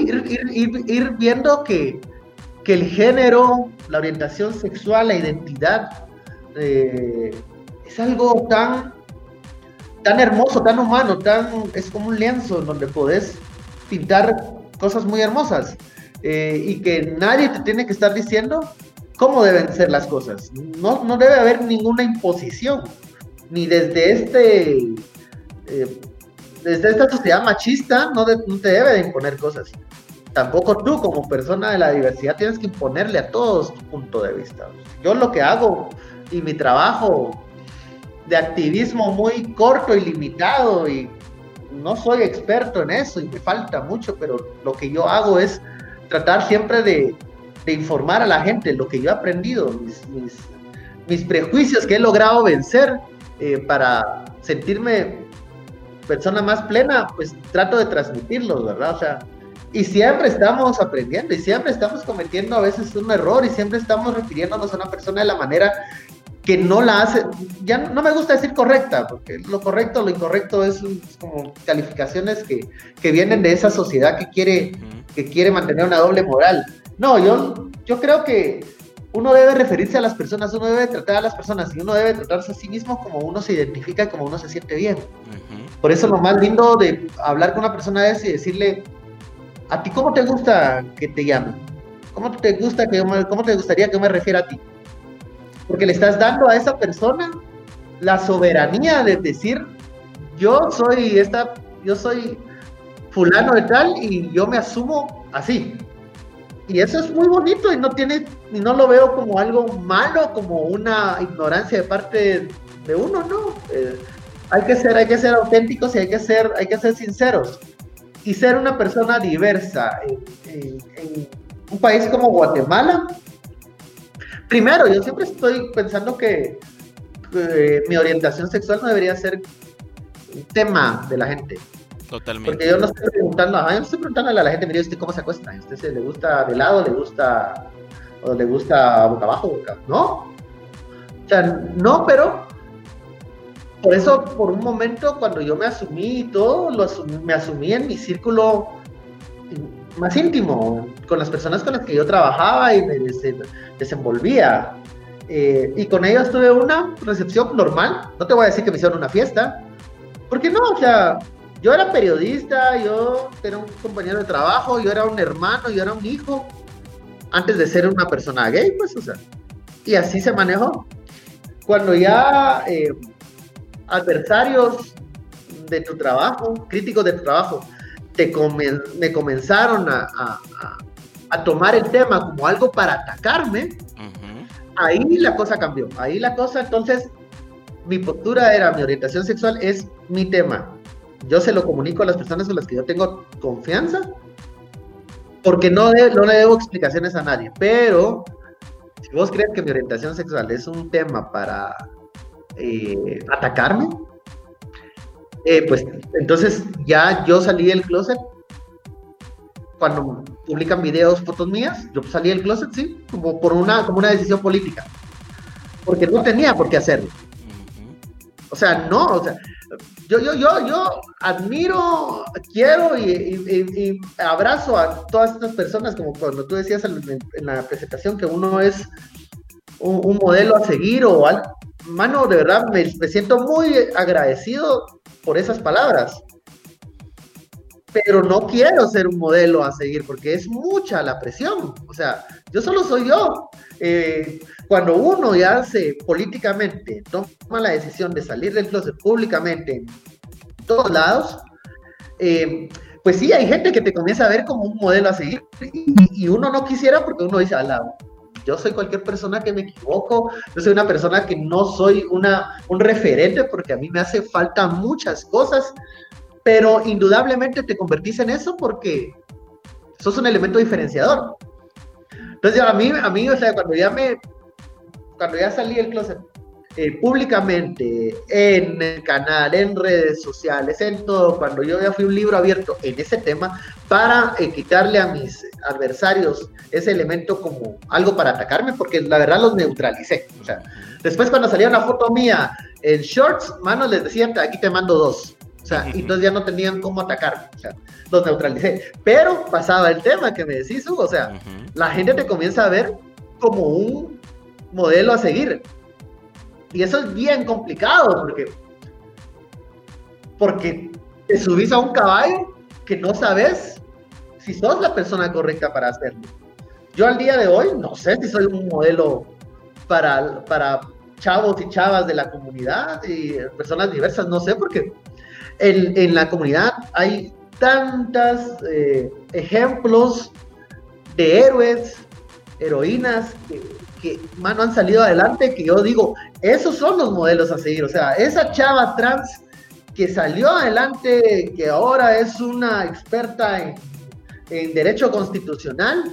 ir, viendo que, que, el género, la orientación sexual, la identidad, eh, es algo tan, tan hermoso, tan humano, tan, es como un lienzo en donde podés pintar cosas muy hermosas. Eh, y que nadie te tiene que estar diciendo cómo deben ser las cosas. No, no debe haber ninguna imposición, ni desde este... Eh, desde esta sociedad machista no, no te debe de imponer cosas. Tampoco tú como persona de la diversidad tienes que imponerle a todos tu punto de vista. Yo lo que hago y mi trabajo de activismo muy corto y limitado y no soy experto en eso y me falta mucho, pero lo que yo hago es tratar siempre de, informar a la gente lo que yo he aprendido, mis, prejuicios que he logrado vencer eh, para sentirme persona más plena, pues trato de transmitirlos, ¿verdad? O sea, y siempre estamos aprendiendo y siempre estamos cometiendo a veces un error y siempre estamos refiriéndonos a una persona de la manera que no la hace, ya no me gusta decir correcta, porque lo correcto, lo incorrecto es, como calificaciones que, que, vienen de esa sociedad que quiere, que quiere mantener una doble moral. No, yo, yo creo que uno debe referirse a las personas, uno debe tratar a las personas y uno debe tratarse a sí mismo como uno se identifica y como uno se siente bien. Por eso lo más lindo de hablar con una persona es y decirle, ¿a ti cómo te gusta que te llame? ¿Cómo te, gusta que ¿Cómo te gustaría que yo me refiera a ti? Porque le estás dando a esa persona la soberanía de decir, yo soy esta, yo soy fulano de tal y yo me asumo así. Y eso es muy bonito y no tiene, y no lo veo como algo malo, como una ignorancia de parte de uno, no. Eh, hay que ser, hay que ser auténticos y hay que ser, hay que ser sinceros. Y ser una persona diversa en un país como Guatemala, primero, yo siempre estoy pensando que mi orientación sexual no debería ser un tema de la gente. Totalmente. Porque yo no estoy preguntando, yo no estoy preguntándole a la gente, mire usted cómo se acuesta, usted se le gusta de lado, le gusta, o le gusta boca abajo, boca, ¿no? O sea, no, pero por eso, por un momento, cuando yo me asumí y todo, lo me asumí en mi círculo más íntimo, con las personas con las que yo trabajaba y me desenvolvía. Eh, y con ellos tuve una recepción normal. No te voy a decir que me hicieron una fiesta, porque no, o sea, yo era periodista, yo era un compañero de trabajo, yo era un hermano, yo era un hijo, antes de ser una persona gay, pues, o sea, y así se manejó. Cuando ya eh, adversarios de tu trabajo, críticos de tu trabajo, te me comenzaron a, a, tomar el tema como algo para atacarme, ahí la cosa cambió. Ahí la cosa, entonces, mi postura era, mi orientación sexual es mi tema. Yo se lo comunico a las personas con las que yo tengo confianza, porque no, no le debo explicaciones a nadie. Pero, si vos crees que mi orientación sexual es un tema para eh, atacarme, eh, pues entonces ya yo salí del closet. Cuando publican videos, fotos mías, yo salí del closet, sí, como por una, como una decisión política. Porque no tenía por qué hacerlo. O sea, no, o sea, yo, yo, yo, yo admiro, quiero y, abrazo a todas estas personas, como cuando tú decías en, la presentación que uno es un, un modelo a seguir o algo mano, de verdad, me, me siento muy agradecido por esas palabras. Pero no quiero ser un modelo a seguir porque es mucha la presión. O sea, yo solo soy yo. Eh, cuando uno ya hace políticamente, toma la decisión de salir del closet públicamente en todos lados, eh, pues sí, hay gente que te comienza a ver como un modelo a seguir y, uno no quisiera porque uno dice, lado yo soy cualquier persona que me equivoco, yo soy una persona que no soy una, un referente porque a mí me hace falta muchas cosas, pero indudablemente te convertís en eso porque sos un elemento diferenciador. Entonces, a mí, a mí, o sea, cuando ya me, cuando ya salí del closet eh, públicamente, en el canal, en redes sociales, en todo, cuando yo ya fui un libro abierto en ese tema, para eh, quitarle a mis adversarios ese elemento como algo para atacarme, porque la verdad los neutralicé. O sea, después cuando salía una foto mía en shorts, manos les decía, aquí te mando dos. O sea, y entonces ya no tenían cómo atacar. O sea, los neutralicé. Pero pasaba el tema que me decís, Hugo, o sea, la gente te comienza a ver como un modelo a seguir. Y eso es bien complicado porque, porque te subís a un caballo que no sabes si sos la persona correcta para hacerlo. Yo al día de hoy no sé si soy un modelo para, para chavos y chavas de la comunidad y personas diversas, no sé, porque en, en la comunidad hay tantos eh, ejemplos de héroes, heroínas que que, mano, han salido adelante, que yo digo, esos son los modelos a seguir. O sea, esa chava trans que salió adelante, que ahora es una experta en, derecho constitucional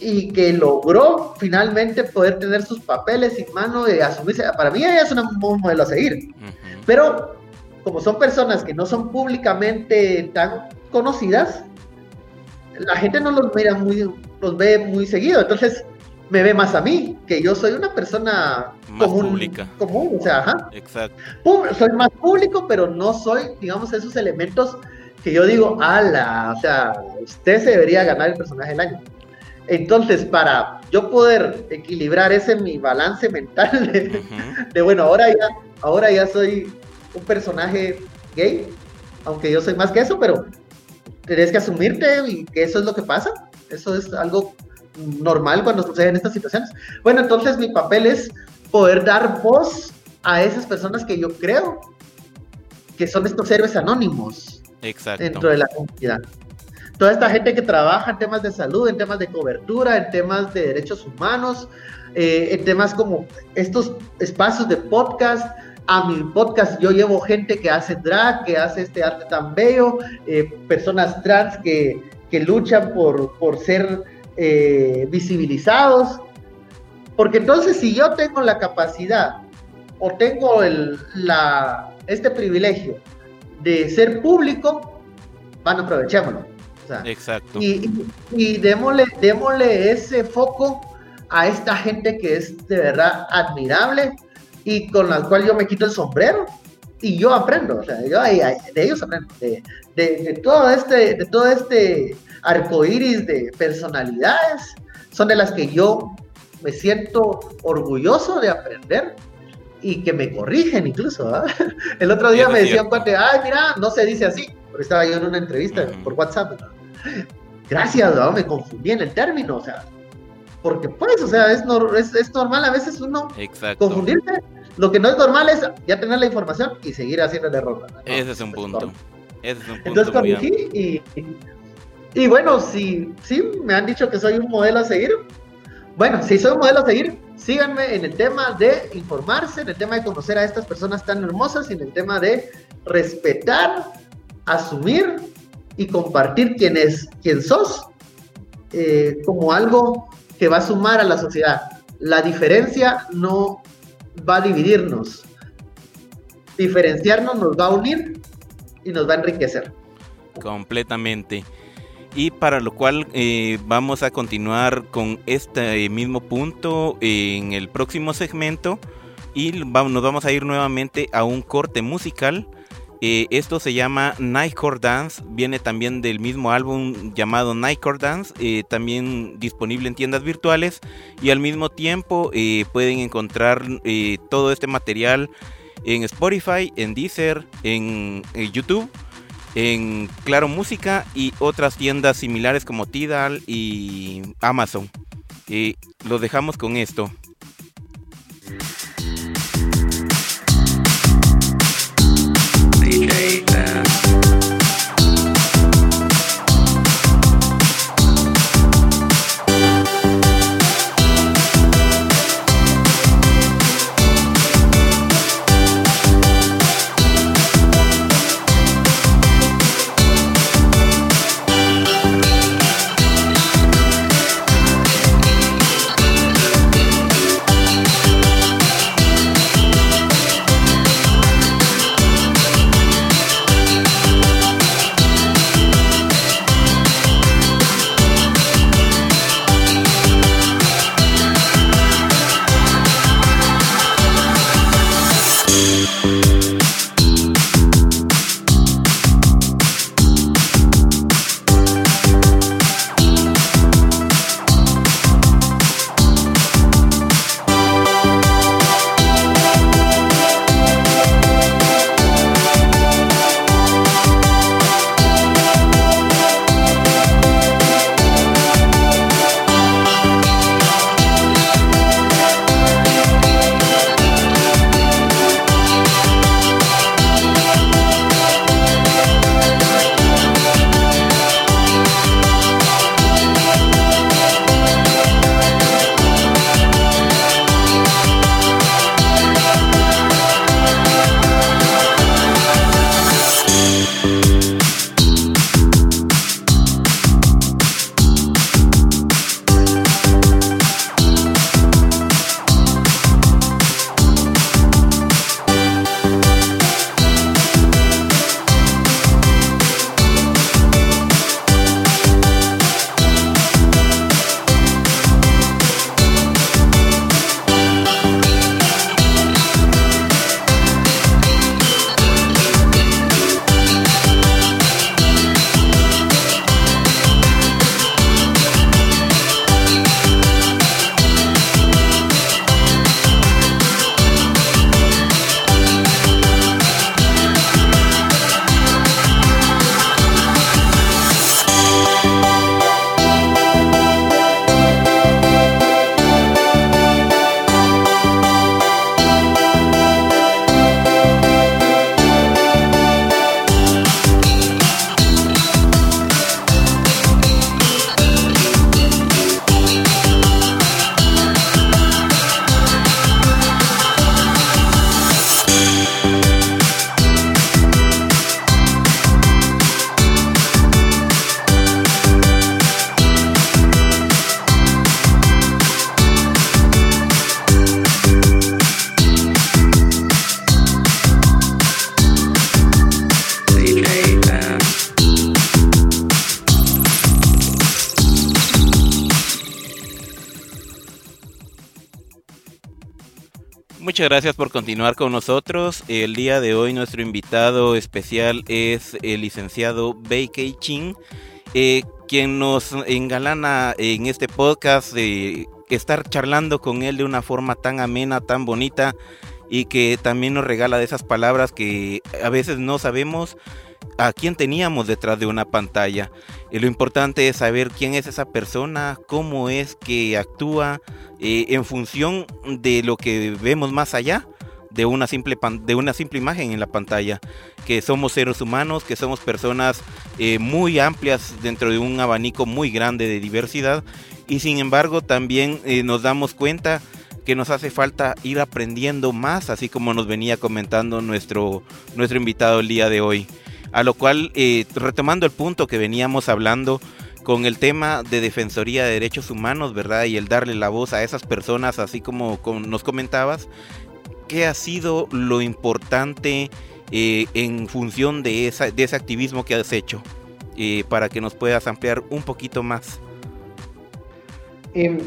y que logró finalmente poder tener sus papeles y mano de asumirse. Para mí ella es un modelo a seguir. Pero como son personas que no son públicamente tan conocidas, la gente no los mira muy, los ve muy seguido. Entonces, me ve más a mí, que yo soy una persona más común, pública. común, o sea, ajá. Exacto. soy más público, pero no soy, digamos, esos elementos que yo digo, ala, o sea, usted se debería ganar el personaje del año. Entonces, para yo poder equilibrar ese mi balance mental de, bueno, ahora ya, ahora ya soy un personaje gay, aunque yo soy más que eso, pero tienes que asumirte y que eso es lo que pasa. Eso es algo normal cuando suceden estas situaciones. Bueno, entonces mi papel es poder dar voz a esas personas que yo creo que son estos héroes anónimos dentro de la comunidad. Toda esta gente que trabaja en temas de salud, en temas de cobertura, en temas de derechos humanos, eh, en temas como estos espacios de podcast. A mi podcast yo llevo gente que hace drag, que hace este arte tan bello, eh, personas trans que, que luchan por, por ser eh, visibilizados, porque entonces si yo tengo la capacidad o tengo el, la, este privilegio de ser público, van, aprovechémoslo. Exacto. Y, y, démosle, démosle ese foco a esta gente que es de verdad admirable y con la cual yo me quito el sombrero y yo aprendo, o sea, yo de ellos aprendo, de, de, todo este, de todo este arcoíris de personalidades, son de las que yo me siento orgulloso de aprender y que me corrigen incluso. ¿ah? El otro día me decían cuate, ay, mira, no se dice así, porque estaba yo en una entrevista por WhatsApp. Gracias, me confundí en el término, o sea, porque pues, o sea, es, es, normal a veces uno confundirse. Lo que no es normal es ya tener la información y seguir haciendo el error. Ese es un punto. Ese es un punto. Entonces corregí y y bueno, si sí, me han dicho que soy un modelo a seguir. Bueno, si soy un modelo a seguir, síganme en el tema de informarse, en el tema de conocer a estas personas tan hermosas y en el tema de respetar, asumir y compartir quién es, quién sos, eh, como algo que va a sumar a la sociedad. La diferencia no va a dividirnos. Diferenciarnos nos va a unir y nos va a enriquecer. Completamente y para lo cual eh, vamos a continuar con este mismo punto en el próximo segmento y nos vamos a ir nuevamente a un corte musical Eh, esto se llama Nightcore Dance, viene también del mismo álbum llamado Nightcore Dance, eh, también disponible en tiendas virtuales y al mismo tiempo eh, pueden encontrar todo este material en Spotify, en Deezer, en, YouTube, en Claro Música y otras tiendas similares como Tidal y Amazon. los dejamos con esto. Muchas gracias por continuar con nosotros. El día de hoy nuestro invitado especial es el licenciado Bei Kei Ching, eh, quien nos engalana en este podcast de estar charlando con él de una forma tan amena, tan bonita y que también nos regala de esas palabras que a veces no sabemos a quién teníamos detrás de una pantalla. Y lo importante es saber quién es esa persona, cómo es que actúa eh, en función de lo que vemos más allá de una simple de una simple imagen en la pantalla. Que somos seres humanos que somos personas eh, muy amplias dentro de un abanico muy grande de diversidad. Y sin embargo también eh, nos damos cuenta que nos hace falta ir aprendiendo más así como nos venía comentando nuestro nuestro invitado el día de hoy a lo cual, eh, retomando el punto que veníamos hablando con el tema de Defensoría de Derechos Humanos, ¿verdad? Y el darle la voz a esas personas, así como, nos comentabas, ¿qué ha sido lo importante eh, en función de, ese activismo que has hecho? Eh, para que nos puedas ampliar un poquito más. Em,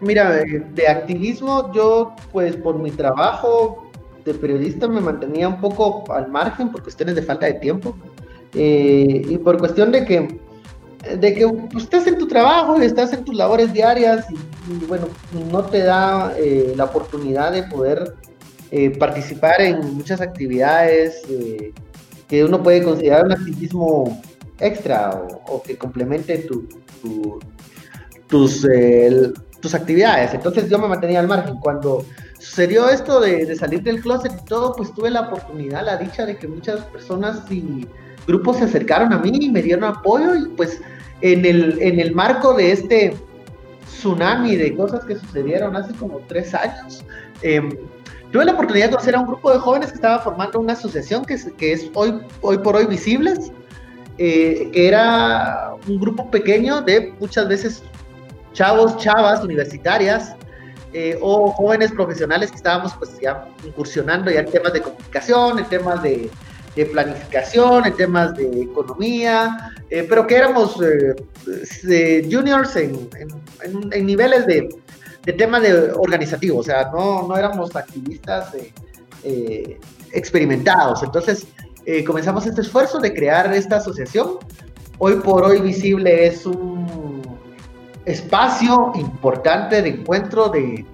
mira, de activismo, yo pues por mi trabajo periodista me mantenía un poco al margen por cuestiones de falta de tiempo eh, y por cuestión de que de que estás en tu trabajo y estás en tus labores diarias y, bueno, no te da eh, la oportunidad de poder eh, participar en muchas actividades que uno puede considerar un activismo extra o, que complemente tu, tus, tus actividades. Entonces yo me mantenía al margen. Cuando sucedió esto de, salir del closet y todo, pues tuve la oportunidad, la dicha de que muchas personas y grupos se acercaron a mí y me dieron apoyo y pues en el, en el marco de este tsunami de cosas que sucedieron hace como tres años, em, tuve la oportunidad de conocer a un grupo de jóvenes que estaba formando una asociación que es, que es hoy, hoy por hoy Visibles, eh, que era un grupo pequeño de muchas veces chavos, chavas, universitarias, eh, o jóvenes profesionales que estábamos pues ya incursionando ya en temas de comunicación, en temas de, planificación, en temas de economía, eh, pero que éramos eh, juniors en, niveles de, de temas de organizativo, o sea, no, no éramos activistas experimentados. Entonces comenzamos este esfuerzo de crear esta asociación. Hoy por hoy Visible es un espacio importante de encuentro de,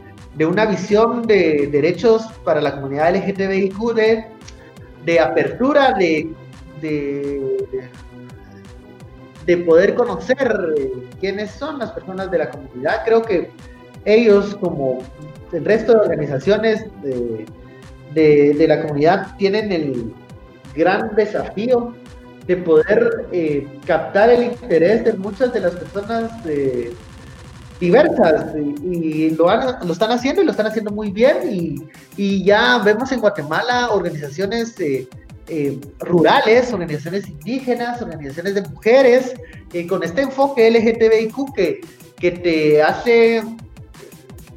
una visión de derechos para la comunidad LGTBIQ, de, de apertura, de, de, poder conocer eh, quiénes son las personas de la comunidad. Creo que ellos, como el resto de organizaciones de, de la comunidad, tienen el gran desafío de poder eh, captar el interés de muchas de las personas eh, diversas y, lo, lo, están haciendo y lo están haciendo muy bien y, y ya vemos en Guatemala organizaciones eh, rurales, organizaciones indígenas, organizaciones de mujeres con este enfoque LGTBIQ que, que te hace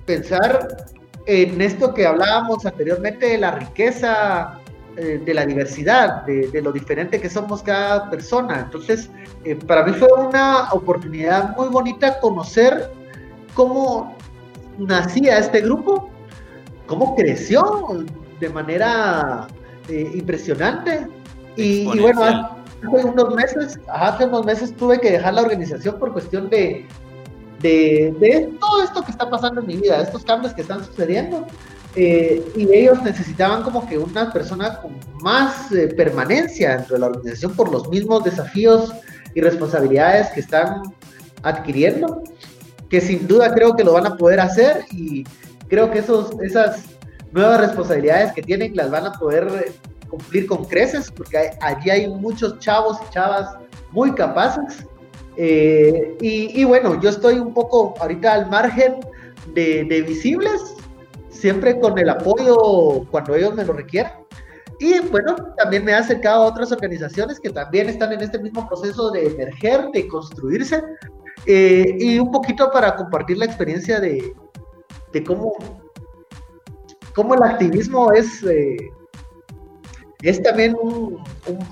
pensar en esto que hablábamos anteriormente de la riqueza eh, de la diversidad, de, lo diferente que somos cada persona. Entonces, eh, para mí fue una oportunidad muy bonita conocer cómo nacía este grupo, cómo creció de manera eh, impresionante. Y, bueno, hace unos meses, hace unos meses tuve que dejar la organización por cuestión de, de, de todo esto que está pasando en mi vida, estos cambios que están sucediendo. Eh, y ellos necesitaban como que una persona con más eh, permanencia dentro de la organización por los mismos desafíos y responsabilidades que están adquiriendo, que sin duda creo que lo van a poder hacer y creo que esos, esas nuevas responsabilidades que tienen las van a poder eh, cumplir con creces, porque allí hay muchos chavos y chavas muy capaces. y, bueno, yo estoy un poco ahorita al margen de, de visibles, siempre con el apoyo cuando ellos me lo requieran. Y bueno, también me ha acercado a otras organizaciones que también están en este mismo proceso de emerger, de construirse, eh, y un poquito para compartir la experiencia de, de cómo, cómo el activismo es, eh, es también un,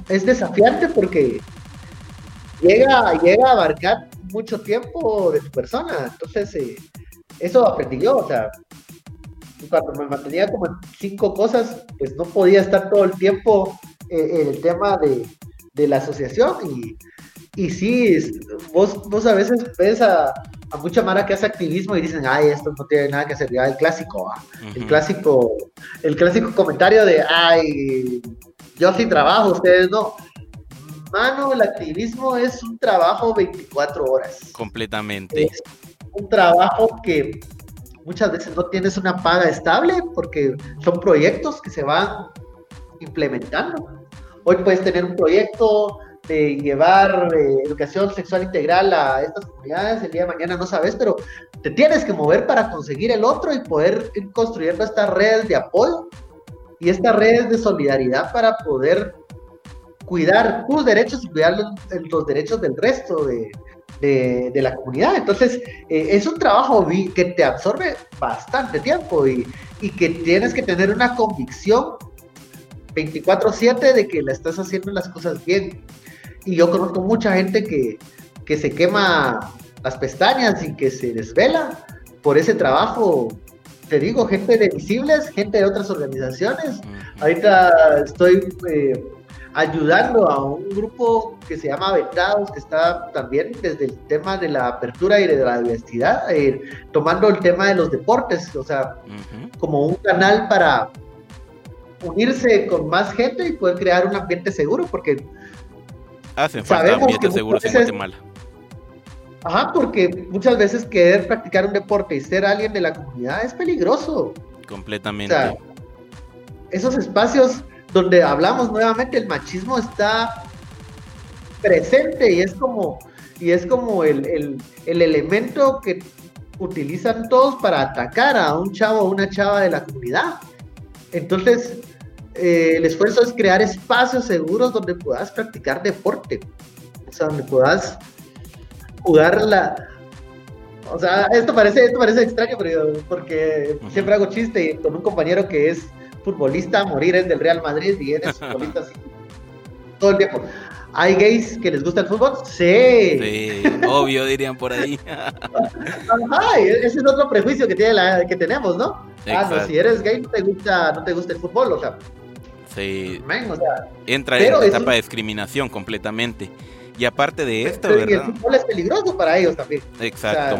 es desafiante porque llega, llega a abarcar mucho tiempo de tu persona. Entonces, eh, eso aprendí yo, o sea, cuando me mantenía como en cinco cosas, pues no podía estar todo el tiempo eh, en el tema de, de la asociación y, y sí, vos, vos a veces ves a, a, mucha mara que hace activismo y dicen, ay, esto no tiene nada que hacer, ya el clásico, el clásico, el clásico comentario de, ay, yo sí trabajo, ustedes no. Mano, el activismo es un trabajo 24 horas. Completamente. Es un trabajo que muchas veces no tienes una paga estable porque son proyectos que se van implementando. Hoy puedes tener un proyecto de llevar eh, educación sexual integral a estas comunidades, el día de mañana no sabes, pero te tienes que mover para conseguir el otro y poder ir construyendo estas redes de apoyo y estas redes de solidaridad para poder cuidar tus derechos y cuidar los derechos del resto de, de, la comunidad. Entonces, eh, es un trabajo que te absorbe bastante tiempo y, y que tienes que tener una convicción 24/7 de que la estás haciendo las cosas bien. Y yo conozco mucha gente que, que se quema las pestañas y que se desvela por ese trabajo te digo, gente de Visibles, gente de otras organizaciones. Ahorita estoy eh, ayudando a un grupo que se llama Vetados, que está también desde el tema de la apertura y de la diversidad, eh, tomando el tema de los deportes, o sea, como un canal para unirse con más gente y poder crear un ambiente seguro, porque hacen falta ambientes seguros en Guatemala. Ajá, porque muchas veces querer practicar un deporte y ser alguien de la comunidad es peligroso. Completamente. esos espacios donde hablamos nuevamente, el machismo está presente y es como, y es como el, elemento que utilizan todos para atacar a un chavo o una chava de la comunidad. Entonces, eh, el esfuerzo es crear espacios seguros donde puedas practicar deporte, o sea, donde puedas jugar la... O sea, esto parece, esto parece extraño, pero, porque siempre hago chiste con un compañero que es futbolista a morir, es del Real Madrid y eres futbolista así, todo el tiempo. ¿Hay gays que les gusta el fútbol? Sí. Sí, obvio, dirían por ahí. Ajá, ese es otro prejuicio que, tiene la, que tenemos, ¿no? Ah, no, si eres gay no te gusta, no te gusta el fútbol, o sea. Sí. Entra en la etapa de discriminación completamente. Y aparte de esto, ¿verdad? Y el fútbol es peligroso para ellos también. Exacto.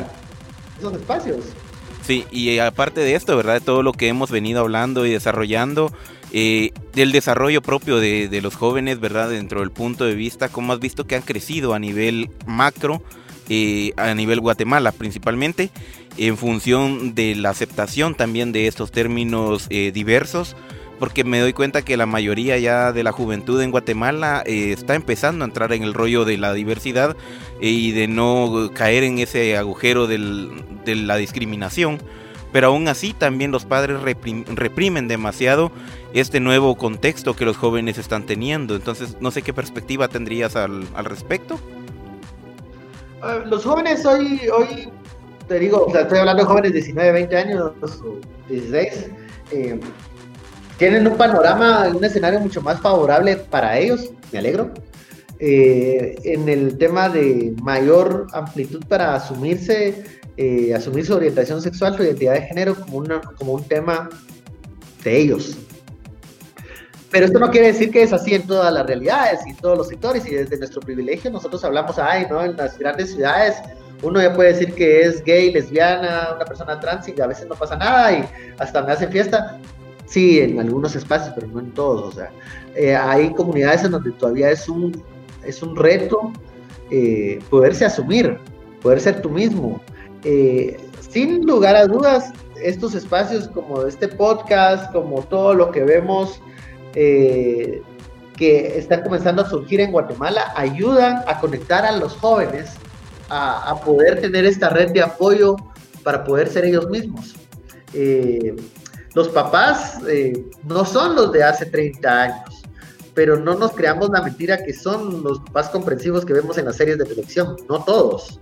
esos espacios. Sí, y aparte de esto, ¿verdad? De todo lo que hemos venido hablando y desarrollando, eh, del desarrollo propio de, los jóvenes, ¿verdad? Dentro del punto de vista, cómo has visto que han crecido a nivel macro, eh, a nivel Guatemala principalmente, en función de la aceptación también de estos términos eh, diversos porque me doy cuenta que la mayoría ya de la juventud en Guatemala eh, está empezando a entrar en el rollo de la diversidad eh, y de no caer en ese agujero de la discriminación. Pero aún así también los padres reprimen demasiado este nuevo contexto que los jóvenes están teniendo. Entonces, no sé qué perspectiva tendrías al, respecto. Ah, los jóvenes hoy, hoy, te digo, estoy hablando de jóvenes de 19, 20 años, 16 tienen un panorama, un escenario mucho más favorable para ellos, me alegro. Eh, en el tema de mayor amplitud para asumirse, eh, asumir su orientación sexual, su identidad de género como, una, un tema de ellos. Pero esto no quiere decir que es así en todas las realidades y en todos los sectores y desde nuestro privilegio nosotros hablamos, ay, ¿no? En las grandes ciudades uno ya puede decir que es gay, lesbiana, una persona trans y a veces no pasa nada y hasta me hacen fiesta. Sí, en algunos espacios, pero no en todos. O sea, eh, hay comunidades en donde todavía es un, es un reto eh, poderse asumir, poder ser tú mismo. Eh, sin lugar a dudas, estos espacios como este podcast, como todo lo que vemos que están comenzando a surgir en Guatemala, ayudan a conectar a los jóvenes a poder tener esta red de apoyo para poder ser ellos mismos los papás eh, no son los de hace 30 años, pero no nos creamos la mentira que son los papás comprensivos que vemos en las series de televisión, no todos.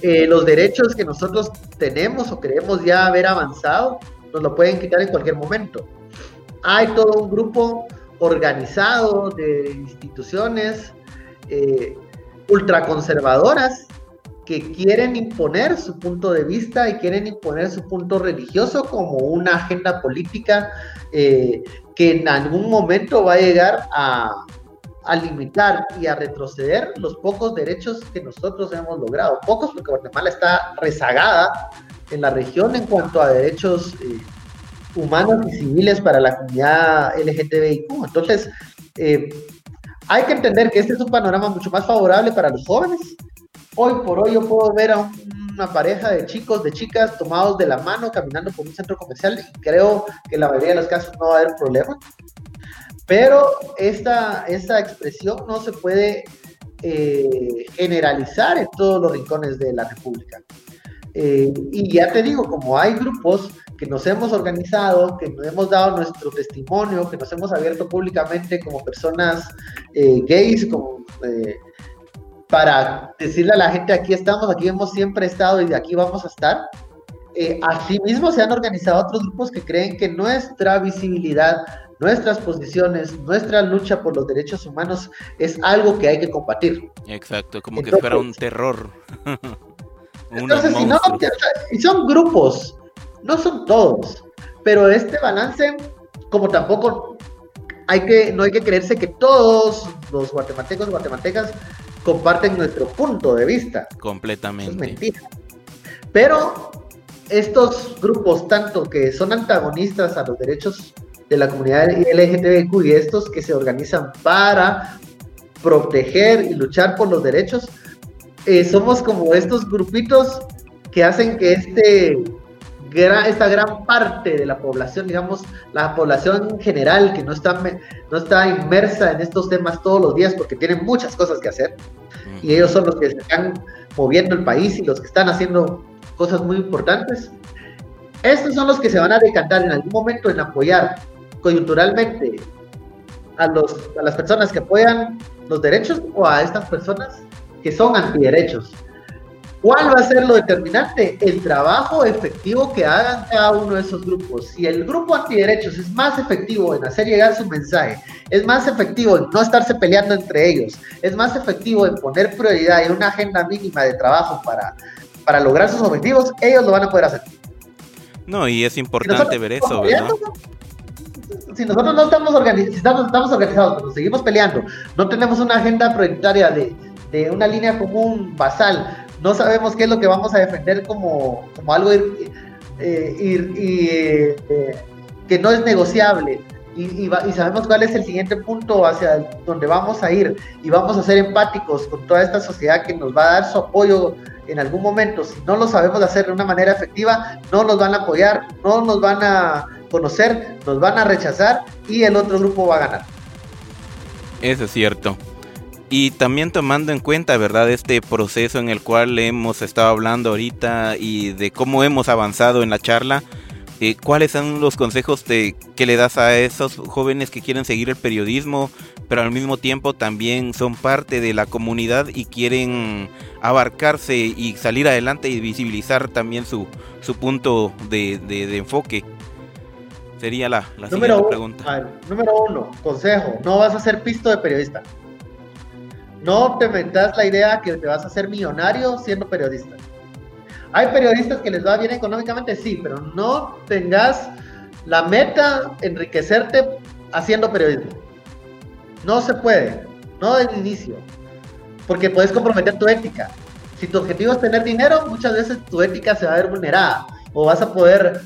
Eh, los derechos que nosotros tenemos o creemos ya haber avanzado, nos lo pueden quitar en cualquier momento. Hay todo un grupo organizado de instituciones eh, ultraconservadoras que quieren imponer su punto de vista y quieren imponer su punto religioso como una agenda política eh, que en algún momento va a llegar a, a, limitar y a retroceder los pocos derechos que nosotros hemos logrado. Pocos porque Guatemala está rezagada en la región en cuanto a derechos eh, humanos y civiles para la comunidad LGTBIQ. Entonces, eh, hay que entender que este es un panorama mucho más favorable para los jóvenes, Hoy por hoy yo puedo ver a una pareja de chicos, de chicas tomados de la mano caminando por un centro comercial y creo que en la mayoría de los casos no va a haber problema. Pero esta, esta expresión no se puede eh, generalizar en todos los rincones de la República. Eh, y ya te digo, como hay grupos que nos hemos organizado, que nos hemos dado nuestro testimonio, que nos hemos abierto públicamente como personas eh, gays, como para decirle a la gente, aquí estamos, aquí hemos siempre estado y de aquí vamos a estar. Eh, asimismo, se han organizado otros grupos que creen que nuestra visibilidad, nuestras posiciones, nuestra lucha por los derechos humanos es algo que hay que combatir. Exacto, como que fuera un terror. entonces, si no, y son grupos, No son todos, pero este balance, como tampoco hay que, no hay que creerse que todos los guatemaltecos guatemaltecas comparten nuestro punto de vista. Completamente. es mentira. Pero estos grupos, tanto que son antagonistas a los derechos de la comunidad LGTBQ y estos que se organizan para proteger y luchar por los derechos, eh, somos como estos grupitos que hacen que este esta gran parte de la población, digamos, la población general que no está, no está inmersa en estos temas todos los días porque tienen muchas cosas que hacer, y ellos son los que están moviendo el país y los que están haciendo cosas muy importantes. Estos son los que se van a decantar en algún momento en apoyar coyunturalmente a, los, a las personas que apoyan los derechos o a estas personas que son antiderechos. ¿Cuál va a ser lo determinante? El trabajo efectivo que hagan cada uno de esos grupos. Si el grupo antiderechos es más efectivo en hacer llegar su mensaje, es más efectivo en no estarse peleando entre ellos, es más efectivo en poner prioridad y una agenda mínima de trabajo para, para lograr sus objetivos, ellos lo van a poder hacer. No, y es importante ver eso, ¿verdad? Si nosotros no estamos, organizados, estamos, organizados, pero seguimos peleando, no tenemos una agenda prioritaria de, de una línea común basal, no sabemos qué es lo que vamos a defender como, como algo ir, eh, eh, que no es negociable. Y, y, sabemos cuál es el siguiente punto hacia donde vamos a ir y vamos a ser empáticos con toda esta sociedad que nos va a dar su apoyo en algún momento. Si no lo sabemos hacer de una manera efectiva, no nos van a apoyar, no nos van a conocer, nos van a rechazar y el otro grupo va a ganar. Eso es cierto. Y también tomando en cuenta, ¿verdad? Este proceso en el cual hemos estado hablando ahorita y de cómo hemos avanzado en la charla, eh, ¿cuáles son los consejos que le das a esos jóvenes que quieren seguir el periodismo, pero al mismo tiempo también son parte de la comunidad y quieren abarcarse y salir adelante y visibilizar también su, su punto de, enfoque? Sería la, la siguiente pregunta. número uno, consejo, no vas a ser pisto de periodista. No te metas la idea que te vas a hacer millonario siendo periodista. Hay periodistas que les va bien económicamente, sí, pero no tengas la meta enriquecerte haciendo periodismo. No se puede, no de inicio, porque puedes comprometer tu ética. Si tu objetivo es tener dinero, muchas veces tu ética se va a ver vulnerada o vas a poder,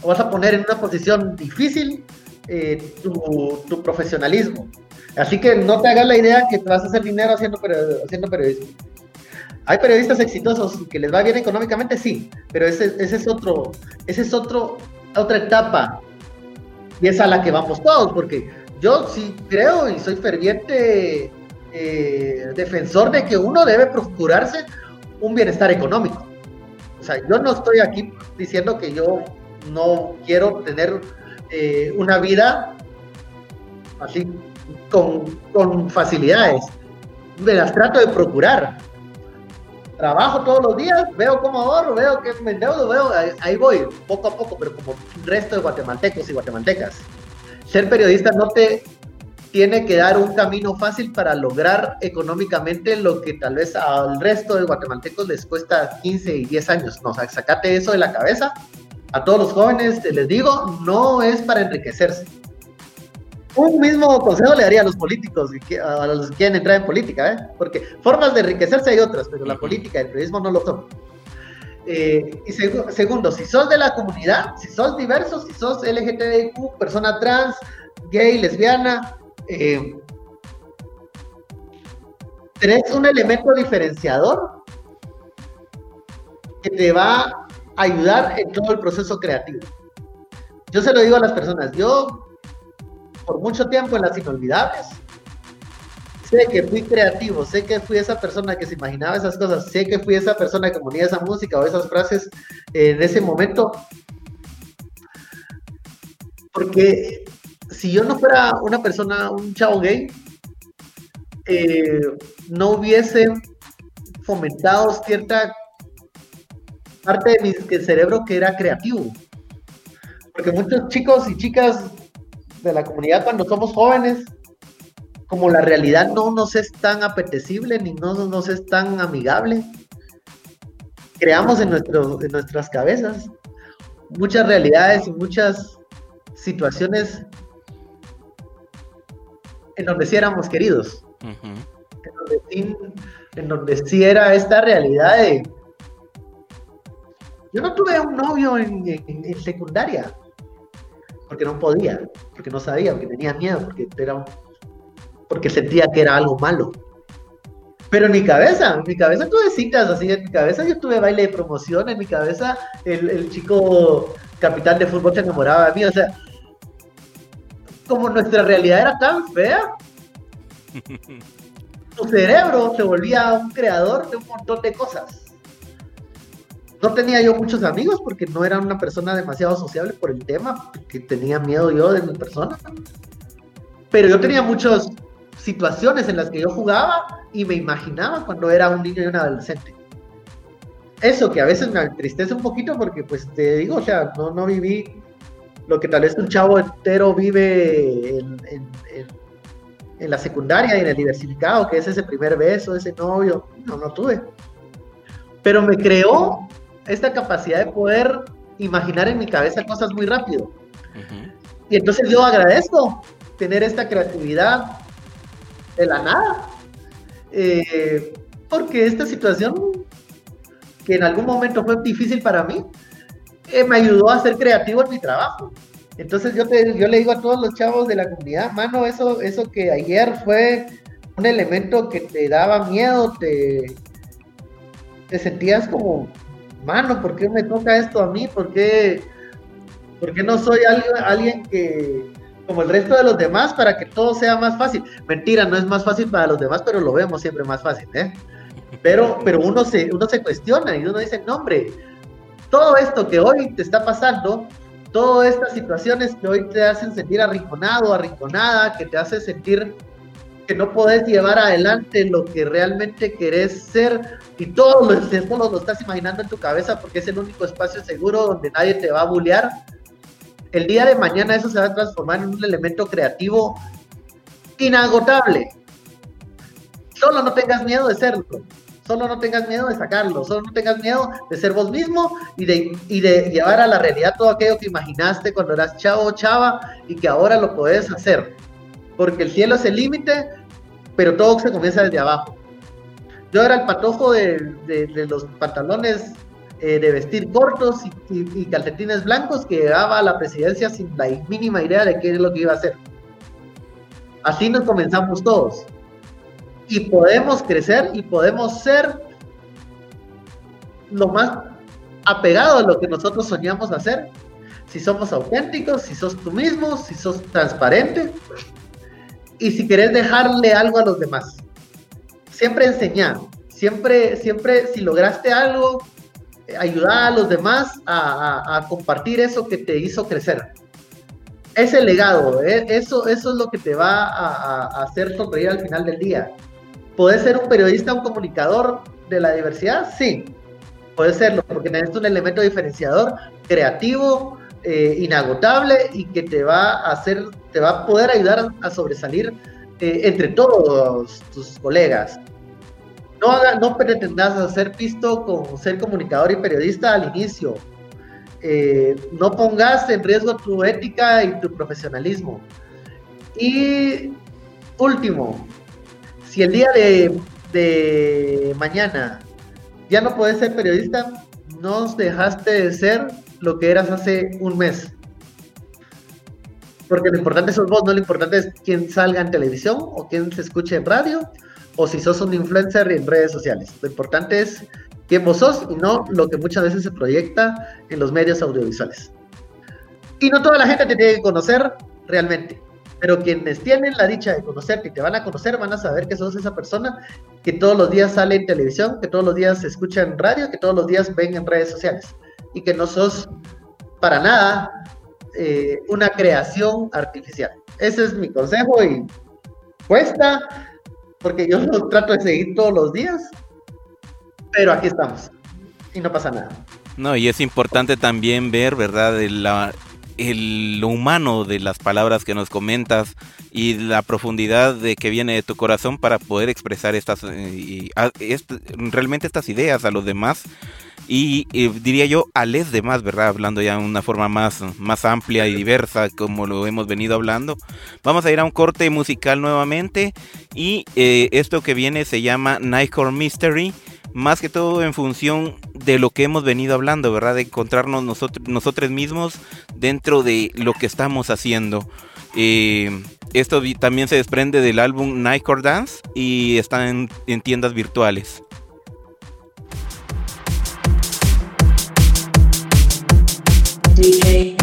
o vas a poner en una posición difícil eh, tu profesionalismo. Así que no te hagas la idea que te vas a hacer dinero haciendo, haciendo periodismo. Hay periodistas exitosos que les va bien económicamente, sí, pero ese, es otro, ese es otro, otra etapa y es a la que vamos todos, porque yo sí creo y soy ferviente eh, defensor de que uno debe procurarse un bienestar económico. O sea, yo no estoy aquí diciendo que yo no quiero tener eh, una vida así con, facilidades. Me las trato de procurar. Trabajo todos los días, veo cómo ahorro, veo que me endeudo, veo, ahí, voy, poco a poco, pero como el resto de guatemaltecos y guatemaltecas. Ser periodista no te tiene que dar un camino fácil para lograr económicamente lo que tal vez al resto de guatemaltecos les cuesta 15 y 10 años. No, sacate eso de la cabeza. A todos los jóvenes les digo, no es para enriquecerse, un mismo consejo le daría a los políticos, a los que quieren entrar en política, ¿eh? porque formas de enriquecerse hay otras, pero la política y el periodismo no lo son. Eh, y segundo, si sos de la comunidad, si sos diverso, si sos LGTBIQ, persona trans, gay, lesbiana, eh, tenés un elemento diferenciador que te va a ayudar en todo el proceso creativo. Yo se lo digo a las personas, yo por mucho tiempo en las inolvidables. Sé que fui creativo, sé que fui esa persona que se imaginaba esas cosas, sé que fui esa persona que ponía esa música o esas frases en ese momento. Porque si yo no fuera una persona, un chavo gay, eh, no hubiese fomentado cierta parte de mi cerebro que era creativo. Porque muchos chicos y chicas de la comunidad cuando somos jóvenes, como la realidad no nos es tan apetecible ni no nos es tan amigable, creamos en, nuestro, en nuestras cabezas muchas realidades y muchas situaciones en donde sí éramos queridos. en, donde sí, era esta realidad de... Yo no tuve un novio en, secundaria, porque no podía, porque no sabía, porque tenía miedo, porque, era, porque sentía que era algo malo. Pero en mi cabeza, en mi cabeza tuve citas así, en mi cabeza yo tuve baile de promoción, en mi cabeza el, el chico capitán de fútbol se enamoraba de mí, o sea, como nuestra realidad era tan fea, tu cerebro se volvía un creador de un montón de cosas. No tenía yo muchos amigos porque no era una persona demasiado sociable por el tema, porque tenía miedo yo de mi persona. Pero yo tenía muchas situaciones en las que yo jugaba y me imaginaba cuando era un niño y un adolescente. Eso que a veces me entristece un poquito porque pues te digo, o sea, no, no viví lo que tal vez un chavo entero vive en, en, la secundaria y en el diversificado, que es ese primer beso, ese novio, no, no tuve. Pero me creó esta capacidad de poder imaginar en mi cabeza cosas muy rápido. Y entonces yo agradezco tener esta creatividad de la nada. Eh, porque esta situación, que en algún momento fue difícil para mí, eh, me ayudó a ser creativo en mi trabajo. Entonces yo, te, yo le digo a todos los chavos de la comunidad, mano, eso, eso que ayer fue un elemento que te daba miedo, te, te sentías como, mano, ¿por qué me toca esto a mí? ¿Por qué, por qué no soy alguien, alguien que, como el resto de los demás, para que todo sea más fácil? Mentira, no es más fácil para los demás, pero lo vemos siempre más fácil, ¿eh? Pero, pero uno, se, uno se cuestiona y uno dice, no, hombre, todo esto que hoy te está pasando, todas estas situaciones que hoy te hacen sentir arrinconado, arrinconada, que te hace sentir que no podés llevar adelante lo que realmente querés ser y todo lo, todo lo estás imaginando en tu cabeza porque es el único espacio seguro donde nadie te va a bullear. El día de mañana eso se va a transformar en un elemento creativo inagotable. Solo no tengas miedo de serlo. Solo no tengas miedo de sacarlo, solo no tengas miedo de ser vos mismo y de, y de llevar a la realidad todo aquello que imaginaste cuando eras chavo o chava y que ahora lo puedes hacer. Porque el cielo es el límite, pero todo se comienza desde abajo. Yo era el patojo de, los pantalones eh, de vestir cortos y, y, calcetines blancos que llegaba a la presidencia sin la mínima idea de qué es lo que iba a hacer. Así nos comenzamos todos y podemos crecer y podemos ser lo más apegado a lo que nosotros soñamos hacer. Si somos auténticos, si sos tú mismo, si sos transparente y si querés dejarle algo a los demás. Siempre enseñar, siempre, siempre si lograste algo, ayudar a los demás a, compartir eso que te hizo crecer. Ese legado, ¿eh? eso, eso es lo que te va a, hacer sonreír al final del día. ¿Puede ser un periodista, un comunicador de la diversidad? Sí, puede serlo, porque necesitas un elemento diferenciador, creativo, eh, inagotable y que te va a hacer, te va a poder ayudar a, sobresalir eh, entre todos tus colegas. No, haga, no pretendas ser visto como ser comunicador y periodista al inicio. Eh, no pongas en riesgo tu ética y tu profesionalismo. Y último, si el día de, mañana ya no puedes ser periodista, no dejaste de ser lo que eras hace un mes. Porque lo importante sos vos, no lo importante es quién salga en televisión o quién se escuche en radio o si sos un influencer en redes sociales. Lo importante es quién vos sos y no lo que muchas veces se proyecta en los medios audiovisuales. Y no toda la gente te tiene que conocer realmente. Pero quienes tienen la dicha de conocerte y te van a conocer van a saber que sos esa persona que todos los días sale en televisión, que todos los días se escucha en radio, que todos los días ven en redes sociales y que no sos para nada eh, una creación artificial. Ese es mi consejo y cuesta porque yo lo trato de seguir todos los días, pero aquí estamos y no pasa nada. No, y es importante también ver, ¿verdad? La, el, lo humano de las palabras que nos comentas y la profundidad de que viene de tu corazón para poder expresar estas y, realmente estas ideas a los demás y eh, diría yo a les demás, ¿verdad? Hablando ya de una forma más, más amplia y diversa como lo hemos venido hablando. Vamos a ir a un corte musical nuevamente y eh, esto que viene se llama Nightcore Mystery, más que todo en función de lo que hemos venido hablando, ¿verdad? De encontrarnos nosotros, mismos dentro de lo que estamos haciendo. Eh, esto también se desprende del álbum Nightcore Dance y está en tiendas virtuales. DJ.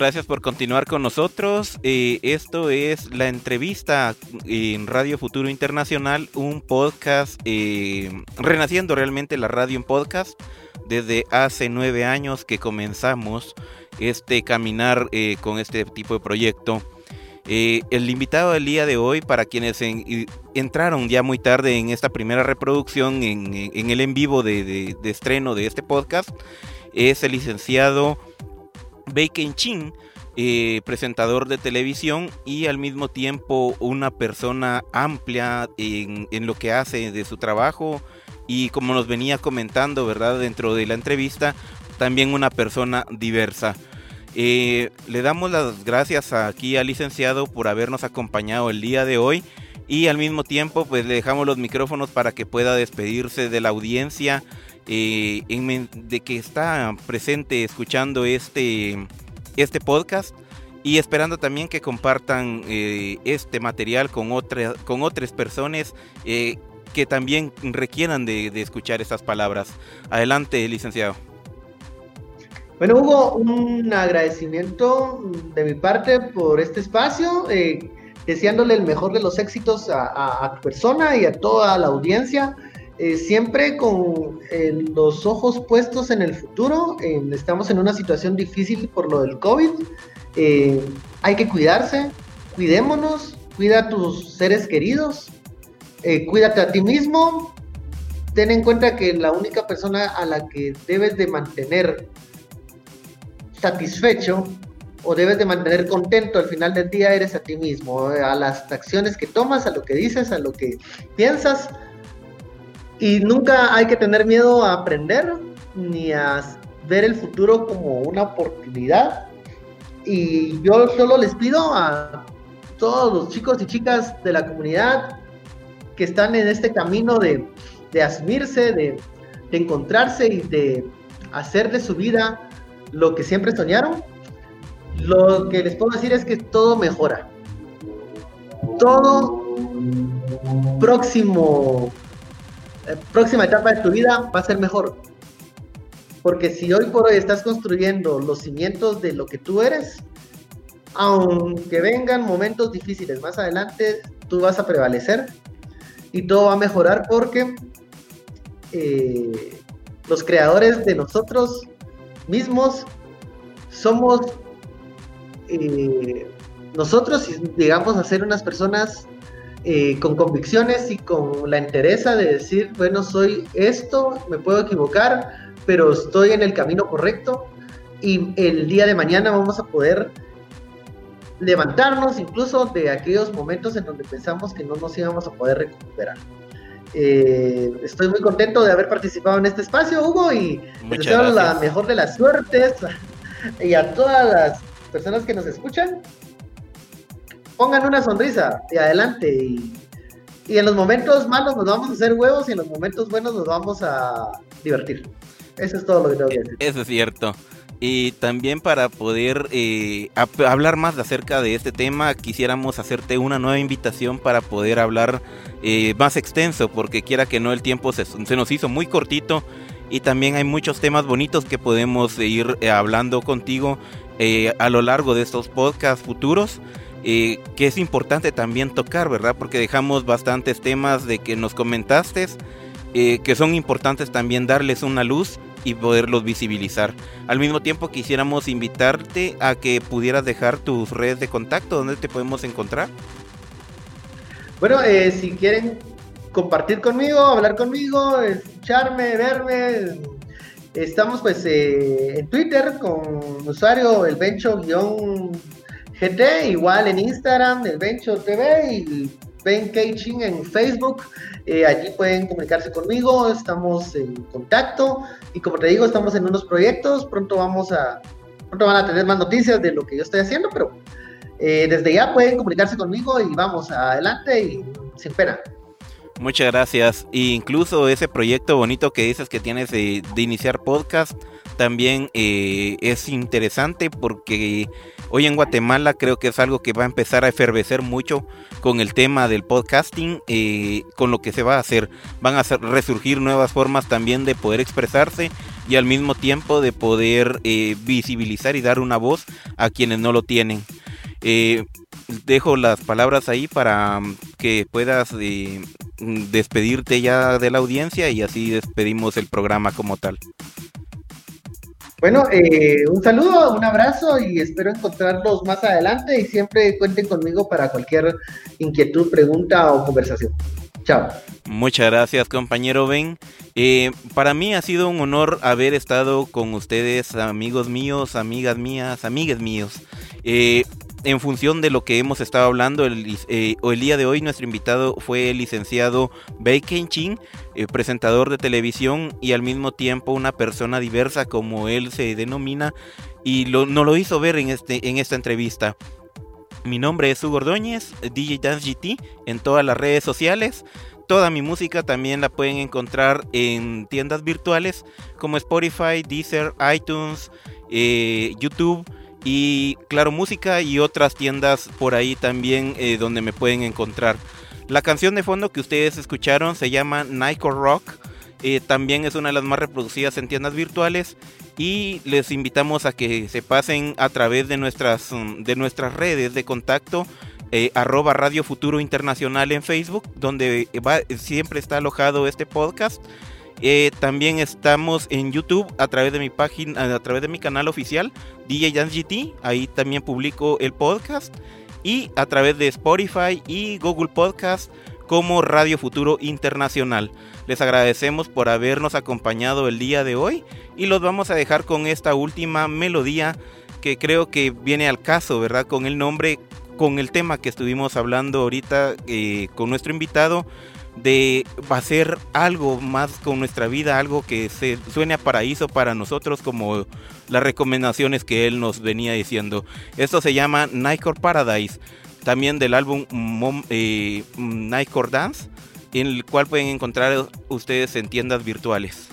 Gracias por continuar con nosotros. Eh, esto es la entrevista en Radio Futuro Internacional, un podcast eh, renaciendo realmente la radio en podcast desde hace nueve años que comenzamos este caminar eh, con este tipo de proyecto. el invitado del día de hoy, para quienes entraron ya muy tarde en esta primera reproducción, en, el en vivo de estreno de este podcast, es el licenciado Bacon Chin, eh, presentador de televisión y al mismo tiempo una persona amplia en, lo que hace de su trabajo y como nos venía comentando, ¿verdad? Dentro de la entrevista, también una persona diversa. Eh, le damos las gracias aquí al licenciado por habernos acompañado el día de hoy y al mismo tiempo pues le dejamos los micrófonos para que pueda despedirse de la audiencia eh, de que está presente escuchando este, este podcast y esperando también que compartan eh, este material con, otra, con otras personas eh, que también requieran de, escuchar estas palabras. Adelante, licenciado. Bueno, Hugo, un agradecimiento de mi parte por este espacio, deseándole el mejor de los éxitos a, a tu persona y a toda la audiencia. Eh, siempre con eh, los ojos puestos en el futuro. estamos en una situación difícil por lo del COVID. Eh, hay que cuidarse, cuidémonos, cuida a tus seres queridos, cuídate a ti mismo. Ten en cuenta que la única persona a la que debes de mantener satisfecho o debes de mantener contento al final del día eres a ti mismo, a las acciones que tomas, a lo que dices, a lo que piensas y nunca hay que tener miedo a aprender ni a ver el futuro como una oportunidad. Y yo solo les pido a todos los chicos y chicas de la comunidad que están en este camino de, de asumirse, de, de encontrarse y de hacer de su vida lo que siempre soñaron, lo que les puedo decir es que todo mejora. Todo próximo, próxima etapa de tu vida va a ser mejor. Porque si hoy por hoy estás construyendo los cimientos de lo que tú eres, aunque vengan momentos difíciles más adelante, tú vas a prevalecer y todo va a mejorar porque eh, los creadores de nosotros mismos somos eh, nosotros, digamos, a ser unas personas eh, con convicciones y con la entereza de decir, bueno, soy esto, me puedo equivocar, pero estoy en el camino correcto y el día de mañana vamos a poder levantarnos incluso de aquellos momentos en donde pensamos que no nos íbamos a poder recuperar. Eh, estoy muy contento de haber participado en este espacio, Hugo, y deseo la mejor de las suertes y a todas las personas que nos escuchan. Pongan una sonrisa y adelante. Y, y en los momentos malos nos vamos a hacer huevos y en los momentos buenos nos vamos a divertir. Eso es todo lo que tengo que decir. Eso es cierto. Y también para poder eh, hablar más acerca de este tema, quisiéramos hacerte una nueva invitación para poder hablar eh, más extenso, porque quiera que no, el tiempo se, nos hizo muy cortito y también hay muchos temas bonitos que podemos ir eh, hablando contigo a lo largo de estos podcasts futuros. Que es importante también tocar, ¿verdad? Porque dejamos bastantes temas de que nos comentaste, que son importantes también darles una luz y poderlos visibilizar. Al mismo tiempo quisiéramos invitarte a que pudieras dejar tus redes de contacto, donde te podemos encontrar. Bueno, eh, si quieren compartir conmigo, hablar conmigo, escucharme, verme, estamos pues eh, en Twitter con usuario el gt igual en Instagram, el Bencho TV y Ben Ching en Facebook. Eh, allí pueden comunicarse conmigo, estamos en contacto y como te digo, estamos en unos proyectos. Pronto vamos a, pronto van a tener más noticias de lo que yo estoy haciendo, pero eh, desde ya pueden comunicarse conmigo y vamos adelante y sin pena. Muchas gracias. E incluso ese proyecto bonito que dices que tienes de, iniciar podcast también eh, es interesante porque hoy en Guatemala creo que es algo que va a empezar a efervecer mucho con el tema del podcasting, eh, con lo que se va a hacer. Van a resurgir nuevas formas también de poder expresarse y al mismo tiempo de poder eh, visibilizar y dar una voz a quienes no lo tienen. Eh, dejo las palabras ahí para mm, que puedas despedirte ya de la audiencia y así despedimos el programa como tal. Bueno, eh, un saludo, un abrazo y espero encontrarlos más adelante y siempre cuenten conmigo para cualquier inquietud, pregunta o conversación. Chao. Muchas gracias, compañero Ben. Eh, para mí ha sido un honor haber estado con ustedes, amigos míos, amigas mías, amigues míos. Eh, en función de lo que hemos estado hablando, el, eh, el día de hoy nuestro invitado fue el licenciado Bei Chin, eh, presentador de televisión y al mismo tiempo una persona diversa como él se denomina y lo, nos lo hizo ver en, este, esta entrevista. Mi nombre es Hugo Ordóñez, DJ Dance GT en todas las redes sociales. Toda mi música también la pueden encontrar en tiendas virtuales como Spotify, Deezer, iTunes, eh, YouTube y Claro Música y otras tiendas por ahí también eh, donde me pueden encontrar. La canción de fondo que ustedes escucharon se llama Nico Rock. Eh, también es una de las más reproducidas en tiendas virtuales y les invitamos a que se pasen a través de nuestras, mm, de nuestras redes de contacto eh, arroba Radio Futuro Internacional en Facebook donde siempre está alojado este podcast eh, también estamos en YouTube a través de mi página, a través de mi canal oficial, DJ Dance GT. Ahí también publico el podcast. Y a través de Spotify y Google Podcast como Radio Futuro Internacional. Les agradecemos por habernos acompañado el día de hoy y los vamos a dejar con esta última melodía que creo que viene al caso, ¿verdad? Con el nombre, con el tema que estuvimos hablando ahorita eh, con nuestro invitado de hacer algo más con nuestra vida, algo que se suene a paraíso para nosotros como las recomendaciones que él nos venía diciendo. Esto se llama Nightcore Paradise, también del álbum eh, Nightcore Dance, en el cual pueden encontrar ustedes en tiendas virtuales.